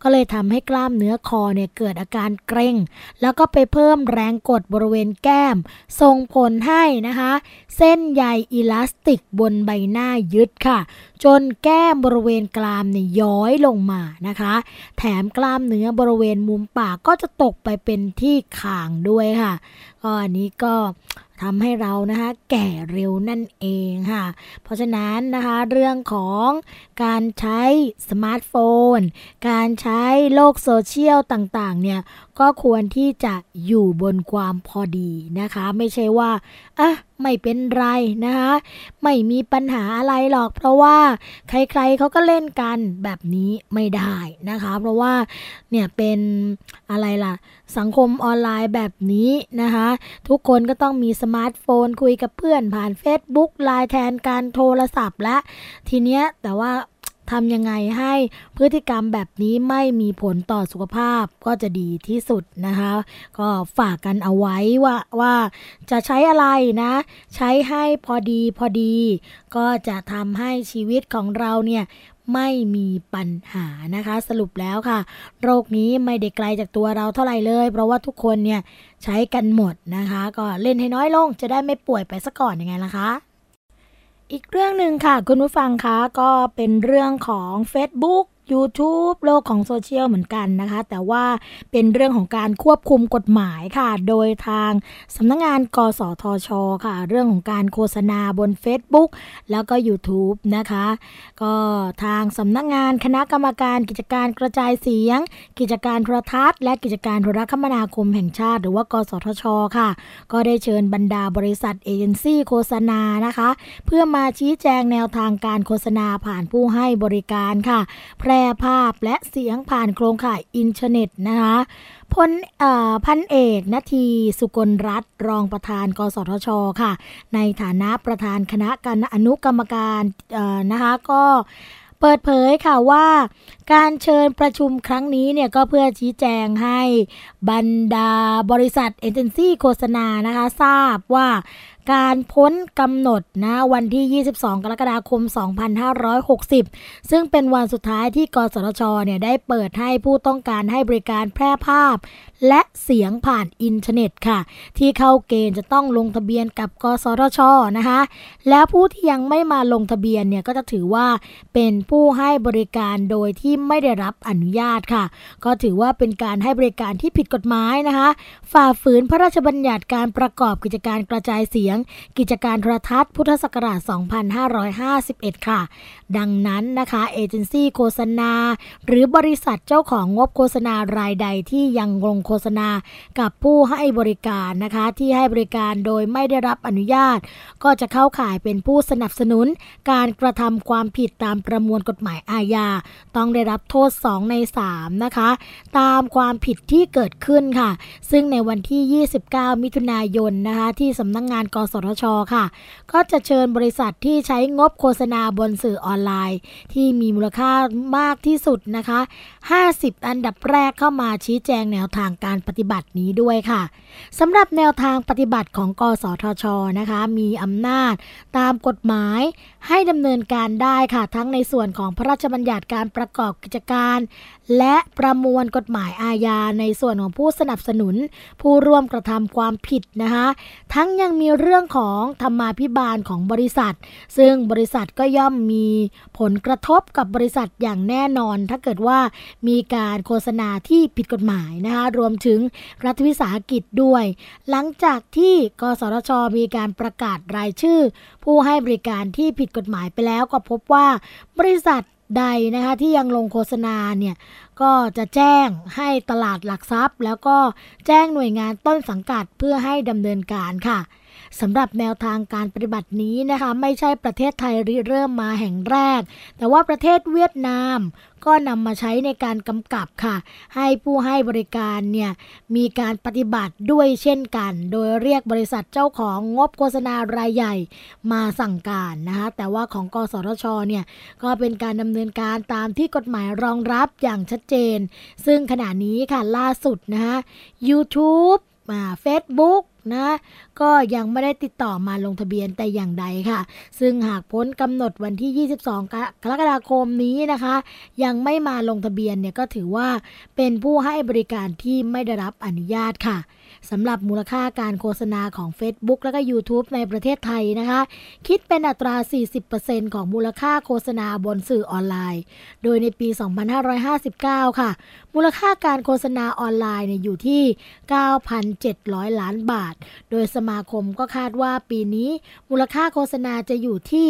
ก็เลยทำให้กล้ามเนื้อคอเนี่ยเกิดอาการเกร็ง แล้วก็ไปเพิ่มแรงกดบริเวณแก้ม ส่งผลให้นะคะ เส้นใย elastic บนใบหน้ายึดค่ะจนแก้มบริเวณกรามเนี่ยย้อยลงมานะคะ แถมกล้ามเนื้อบริเวณมุมปากก็จะตกไปเป็นที่คางด้วยค่ะก็อันนี้ก็ทำให้เรานะคะแก่เร็วนั่นเองค่ะ เพราะฉะนั้นนะคะเรื่องของการใช้สมาร์ทโฟน การใช้โลกโซเชียลต่างๆเนี่ยก็ควรที่จะอยู่บนความพอดีนะคะ ไม่ใช่ว่าอะไม่เป็นไรนะคะ ไม่มีปัญหาอะไรหรอก เพราะว่าใครๆเขาก็เล่นกันแบบนี้ไม่ได้นะคะ เพราะว่าเนี่ยเป็นอะไรล่ะ สังคมออนไลน์แบบนี้นะคะ ทุกคนก็ต้องมีสมาร์ทโฟนคุยกับเพื่อนผ่าน Facebook ไลน์แทนการโทรศัพท์และทีเนี้ยแต่ว่า ทำยังไงให้พฤติกรรมแบบนี้ไม่มีผลต่อสุขภาพก็จะดีที่สุดนะคะ ก็ฝากกันเอาไว้ว่าว่าจะใช้อะไรนะ ใช้ให้พอดีพอดี ก็จะทำให้ชีวิตของเราเนี่ยไม่มีปัญหานะคะ สรุปแล้วค่ะ โรคนี้ไม่ได้ไกลจากตัวเราเท่าไหร่เลย เพราะว่าทุกคนเนี่ยใช้กันหมดนะคะ ก็เล่นให้น้อยลงจะได้ไม่ป่วยไปซะก่อนยังไงล่ะคะ อีกเรื่องหนึ่งค่ะ คุณผู้ฟังคะก็เป็นเรื่องของ Facebook YouTube โลกของโซเชียลเหมือนกันนะคะ แต่ว่าเป็นเรื่องของการควบคุมกฎหมายค่ะ โดยทางสำนักงงาน กสทช ค่ะ เรื่องของการโฆษณาบน Facebook แล้วก็ YouTube นะคะ ก็ทางสำนักงงานคณะกรรมการกิจการกระจายเสียง กิจการโทรทัศน์ และกิจการโทรคมนาคมแห่งชาติ หรือว่า กสทช ค่ะ ก็ได้เชิญบรรดาบริษัทเอเจนซี่โฆษณานะคะ เพื่อมาชี้แจงแนวทางการโฆษณาผ่านผู้ให้บริการค่ะแพร่ภาพและเสียงผ่านโครงข่ายอินเทอร์เน็ตนะคะพลพันเอกนาทีสุกลรัตรองประธาน กสทช ค่ะ ในฐานะประธานคณะกรรอนุกรรมการนะคะก็เปิดเผยค่ะว่าการเชิญประชุมครั้งนี้เนี่ยก็เพื่อชี้แจงให้บรรดาบริษัทเอเจนซี่โฆษณานะคะทราบว่า การพ้นกำหนดนะวันที่ 22 กรกฎาคม 2560 ซึ่งเป็นวันสุดท้ายที่กสทชเนี่ยได้เปิดให้ผู้ต้องการให้บริการแพร่ภาพ และเสียงผ่านอินเทอร์เน็ตค่ะ ที่เข้าเกณฑ์จะต้องลงทะเบียนกับกสทชนะคะแล้วผู้ที่ยังไม่มาลงทะเบียนเนี่ยก็จะถือว่าเป็นผู้ให้บริการโดยที่ไม่ได้รับอนุญาตค่ะ ก็ถือว่าเป็นการให้บริการที่ผิดกฎหมายนะคะ ฝ่าฝืนพระราชบัญญัติการประกอบกิจการกระจายเสียง กิจการโทรทัศน์พุทธศักราช 2551 ค่ะ ดังนั้นนะคะเอเจนซี่โฆษณา หรือบริษัทเจ้าของงบโฆษณารายใดที่ยังลงโฆษณากับผู้ให้บริการนะคะที่ให้บริการโดยไม่ได้รับอนุญาต ก็จะเข้าข่ายเป็นผู้สนับสนุน การกระทำความผิดตามประมวลกฎหมายอาญาต้องได้รับโทษ 2 ใน 3 นะคะ ตามความผิดที่เกิดขึ้นค่ะ ซึ่งในวันที่ 29 มิถุนายนนะคะที่สำนักงงานกสทชค่ะ ก็จะเชิญบริษัทที่ใช้งบโฆษณาบนสื่อออนไลน์ ที่มีมูลค่ามากที่สุดนะคะ 50 อันดับแรกเข้ามาชี้แจงแนวทางการปฏิบัตินี้ด้วยค่ะสำหรับแนวทางปฏิบัติของ กสทชนะคะ มีอำนาจตามกฎหมายให้ดำเนินการได้ค่ะ ทั้งในส่วนของพระราชบัญญัติการประกอบกิจการ และประมวลกฎหมายอาญาในส่วนของผู้สนับสนุน ผู้ร่วมกระทำความผิดนะคะทั้งยังมีเรื่องของธรรมาภิบาลของบริษัท ซึ่งบริษัทก็ย่อมมีผลกระทบกับบริษัทอย่างแน่นอน ถ้าเกิดว่ามีการโฆษณาที่ผิดกฎหมายนะคะรวมถึงรัฐวิสาหกิจด้วย หลังจากที่กสทช มีการประกาศรายชื่อ ผู้ให้บริการที่ผิดกฎหมายไปแล้วก็พบว่าบริษัท ใดนะคะที่ยังลงโฆษณาเนี่ยก็จะแจ้งให้ตลาดหลักทรัพย์ แล้วก็แจ้งหน่วยงานต้นสังกัดเพื่อให้ดำเนินการค่ะ สำหรับแนวทางการปฏิบัตินี้นะคะไม่ใช่ประเทศไทยริเริ่มมาแห่งแรก แต่ว่าประเทศเวียดนามก็นำมาใช้ในการกำกับค่ะ ให้ผู้ให้บริการเนี่ยมีการปฏิบัติด้วยเช่นกัน โดยเรียกบริษัทเจ้าของงบโฆษณารายใหญ่มาสั่งการนะคะแต่ว่าของกสทชเนี่ยก็เป็นการดำเนินการตามที่กฎหมายรองรับอย่างชัดเจน ซึ่งขณะนี้ค่ะล่าสุดนะคะ YouTube มาเฟซบุ๊ก นะ ก็ยังไม่ได้ติดต่อมาลงทะเบียนแต่อย่างใดค่ะ ซึ่งหากพ้นกำหนดวันที่ 22 กรกฎาคมนี้นะคะ ยังไม่มาลงทะเบียนเนี่ยก็ถือว่าเป็นผู้ให้บริการที่ไม่ได้รับอนุญาตค่ะ สำหรับมูลค่าการโฆษณาของ Facebook และก็ YouTube ในประเทศไทยนะคะ คิดเป็นอัตรา 40%ของมูลค่าโฆษณาบนสื่อออนไลน์ โดยในปี 2559 ค่ะ มูลค่าการโฆษณาออนไลน์เนี่ยอยู่ที่ 9,700 ล้านบาท โดยสมาคมก็คาดว่าปีนี้ มูลค่าโฆษณาจะอยู่ที่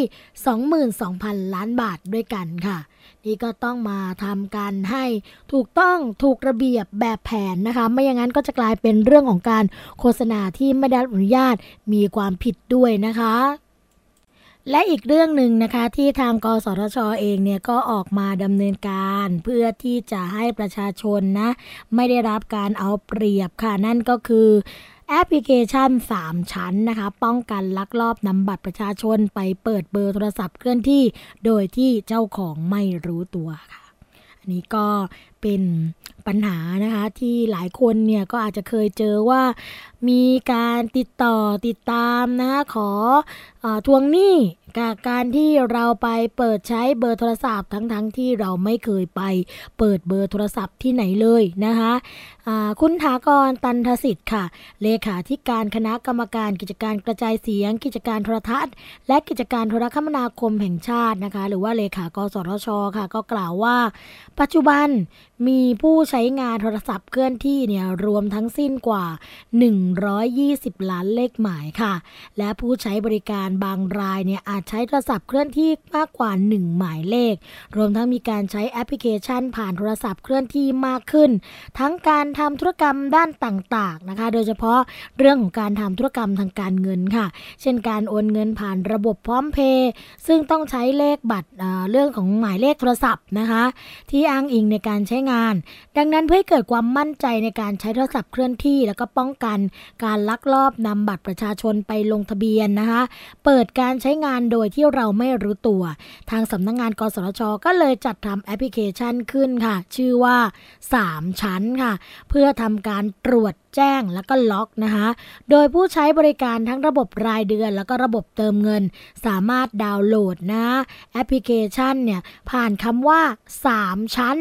22,000 ล้านบาทด้วยกันค่ะ นี่ก็ต้องมาทำการให้ถูกต้องถูกระเบียบแบบแผนนะคะ ไม่อย่างนั้นก็จะกลายเป็นเรื่องของการโฆษณาที่ไม่ได้อนุญาตมีความผิดด้วยนะคะและอีกเรื่องหนึ่งนะคะที่ทางกสทชอเองเนี่ยก็ออกมาดำเนินการเพื่อที่จะให้ประชาชนนะไม่ได้รับการเอาเปรียบค่ะนั่นก็คือ แอปพลิเคชัน 3 ชั้นนะคะ ป้องกันลักลอบนำบัตรประชาชนไปเปิดเบอร์โทรศัพท์เคลื่อนที่ โดยที่เจ้าของไม่รู้ตัวค่ะ อันนี้ก็ เป็นปัญหานะคะที่หลายคนเนี่ยก็อาจจะเคยเจอว่ามีการติดต่อติดตามนะคะขออทวงหนี้กับการที่เราไปเปิดใช้เบอร์โทรศัพท์ทั้งๆทที่เราไม่เคยไปเปิดเบอร์โทรศัพท์ที่ไหนเลยนะคะคุณถากรตันทสิทธิ์ค่ะ เลขาธิการคณะกรรมการกิจการกระจายเสียง กิจการโทรทัศน์ และกิจการโทรคมนาคมแห่งชาตินะคะ หรือว่าเลขากสทชค่ะ ก็กล่าวว่า ปัจจุบันมีผู้ใช้งานโทรศัพท์เคลื่อนที่เนี่ยรวมทั้งสิ้นกว่า 120 ล้านเลขหมายค่ะ และผู้ใช้บริการบางรายเนี่ยอาจใช้โทรศัพท์เคลื่อนที่มากกว่า 1 หมายเลข รวมทั้งมีการใช้แอปพลิเคชัน ผ่านโทรศัพท์เคลื่อนที่มากขึ้น ทั้งการทำธุรกรรมด้านต่างๆนะคะ โดยเฉพาะเรื่องของการทำธุรกรรมทางการเงินค่ะ เช่นการโอนเงินผ่านระบบพร้อมเพย์ซึ่งต้องใช้เลขบัตรเรื่องของหมายเลขโทรศัพท์นะคะ ที่อ้างอิงในการใช้งาน ดังนั้นเพื่อให้เกิดความมั่นใจในการใช้โทรศัพท์เคลื่อนที่ แล้วก็ป้องกันการลักลอบนำบัตรประชาชนไปลงทะเบียนนะคะ เปิดการใช้งานโดยที่เราไม่รู้ตัว ทางสำนักงานกสทช ก็เลยจัดทำแอปพลิเคชันขึ้นค่ะ ชื่อว่า 3 ชั้นค่ะ เพื่อทำการตรวจแจ้งแล้วก็ล็อกนะคะ โดยผู้ใช้บริการทั้งระบบรายเดือน แล้วก็ระบบเติมเงิน สามารถดาวน์โหลดนะแอปพลิเคชันเนี่ยผ่านคำว่า 3 ชั้น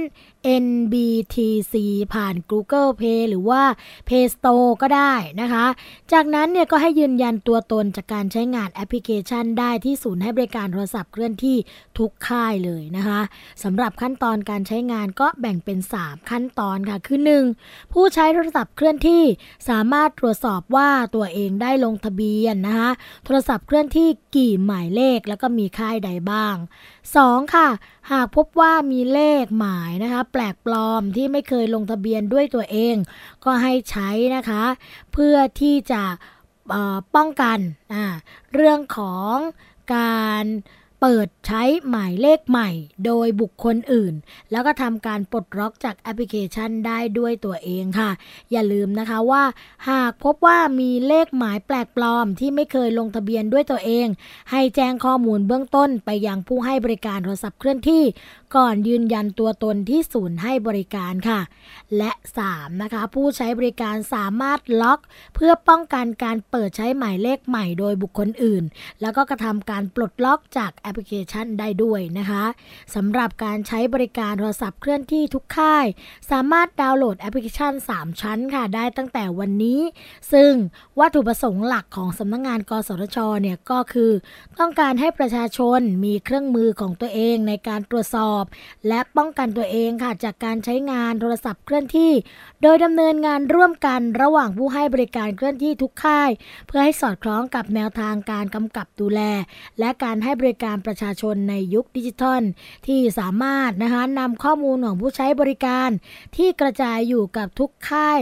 NBTC ผ่าน Google Play หรือว่า Play Store ก็ได้นะคะ จากนั้นเนี่ยก็ให้ยืนยันตัวตนจากการใช้งานแอปพลิเคชันได้ที่ศูนย์ให้บริการโทรศัพท์เคลื่อนที่ทุกค่ายเลยนะคะสำหรับขั้นตอนการใช้งานก็แบ่งเป็น 3 ขั้นตอนค่ะ คือ 1. ผู้ใช้โทรศัพท์เคลื่อนที่สามารถตรวจสอบว่าตัวเองได้ลงทะเบียนนะคะ โทรศัพท์เคลื่อนที่กี่หมายเลขแล้วก็มีค่ายใดบ้าง 2. ค่ะ หากพบว่ามีเลขหมายนะคะ แปลกปลอมที่ไม่เคยลงทะเบียนด้วยตัวเอง ก็ให้ใช้นะคะ เพื่อที่จะป้องกันเรื่องของการ เปิดใช้หมายเลขใหม่ โดยบุคคลอื่น แล้วก็ทำการปลดล็อกจากแอปพลิเคชันได้ด้วยตัวเองค่ะ อย่าลืมนะคะว่า หากพบว่ามีเลขหมายแปลกปลอมที่ไม่เคยลงทะเบียนด้วยตัวเอง ให้แจ้งข้อมูลเบื้องต้นไปยังผู้ให้บริการโทรศัพท์เคลื่อนที่ ก่อนยืนยันตัวตนที่ศูนย์ให้บริการค่ะ และ 3. นะคะ ผู้ใช้บริการสามารถล็อก เพื่อป้องกันการเปิดใช้หมายเลขใหม่โดยบุคคลอื่น แล้วก็กระทำการปลดล็อกจากแอปพลิเคชันได้ด้วยนะคะสำหรับการใช้บริการโทรศัพท์เคลื่อนที่ทุกค่าย สามารถดาวน์โหลดแอปพลิเคชัน 3 ชั้นค่ะได้ตั้งแต่วันนี้ ซึ่งวัตถุประสงค์หลักของสำนักงาน กสทชเนี่ยก็คือ ต้องการให้ประชาชนมีเครื่องมือของตัวเองในการตรวจสอบ และป้องกันตัวเองค่ะจากการใช้งานโทรศัพท์เคลื่อนที่ โดยดำเนินงานร่วมกันระหว่างผู้ให้บริการเคลื่อนที่ทุกค่าย เพื่อให้สอดคล้องกับแนวทางการกำกับดูแล และการให้บริการประชาชนในยุคดิจิทัล ที่สามารถนะคะนำข้อมูลของผู้ใช้บริการ ที่กระจายอยู่กับทุกค่าย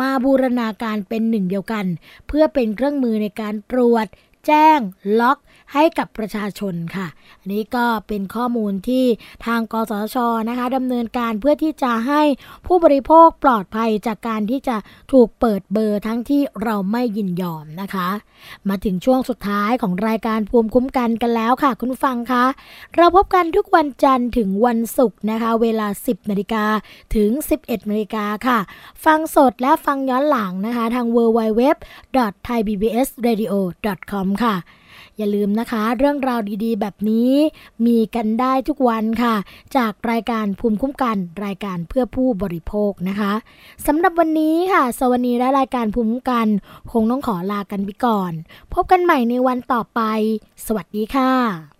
มาบูรณาการเป็นหนึ่งเดียวกัน เพื่อเป็นเครื่องมือในการตรวจ แจ้ง ล็อก ให้กับประชาชนค่ะ อันนี้ก็เป็นข้อมูลที่ทางกสชนะคะดำเนินการเพื่อที่จะให้ผู้บริโภคปลอดภัยจากการที่จะถูกเปิดเบอร์ทั้งที่เราไม่ยินยอมนะคะ มาถึงช่วงสุดท้ายของรายการภูมิคุ้มกันกันแล้วค่ะ คุณฟังคะเราพบกันทุกวันจันทร์ถึงวันศุกร์นะคะ เวลา 10นาฬิกาถึง 11นาฬิกาค่ะ ฟังสดและฟังย้อนหลังนะคะ ทาง www.thaipbsradio.com ค่ะ อย่าลืมนะคะ เรื่องราวดีๆ แบบนี้มีกันได้ทุกวันค่ะ จากรายการภูมิคุ้มกัน รายการเพื่อผู้บริโภคนะคะสำหรับวันนี้ค่ะ สวัสดีและรายการภูมิคุ้มกัน คงต้องขอลากันไปก่อน พบกันใหม่ในวันต่อไป สวัสดีค่ะ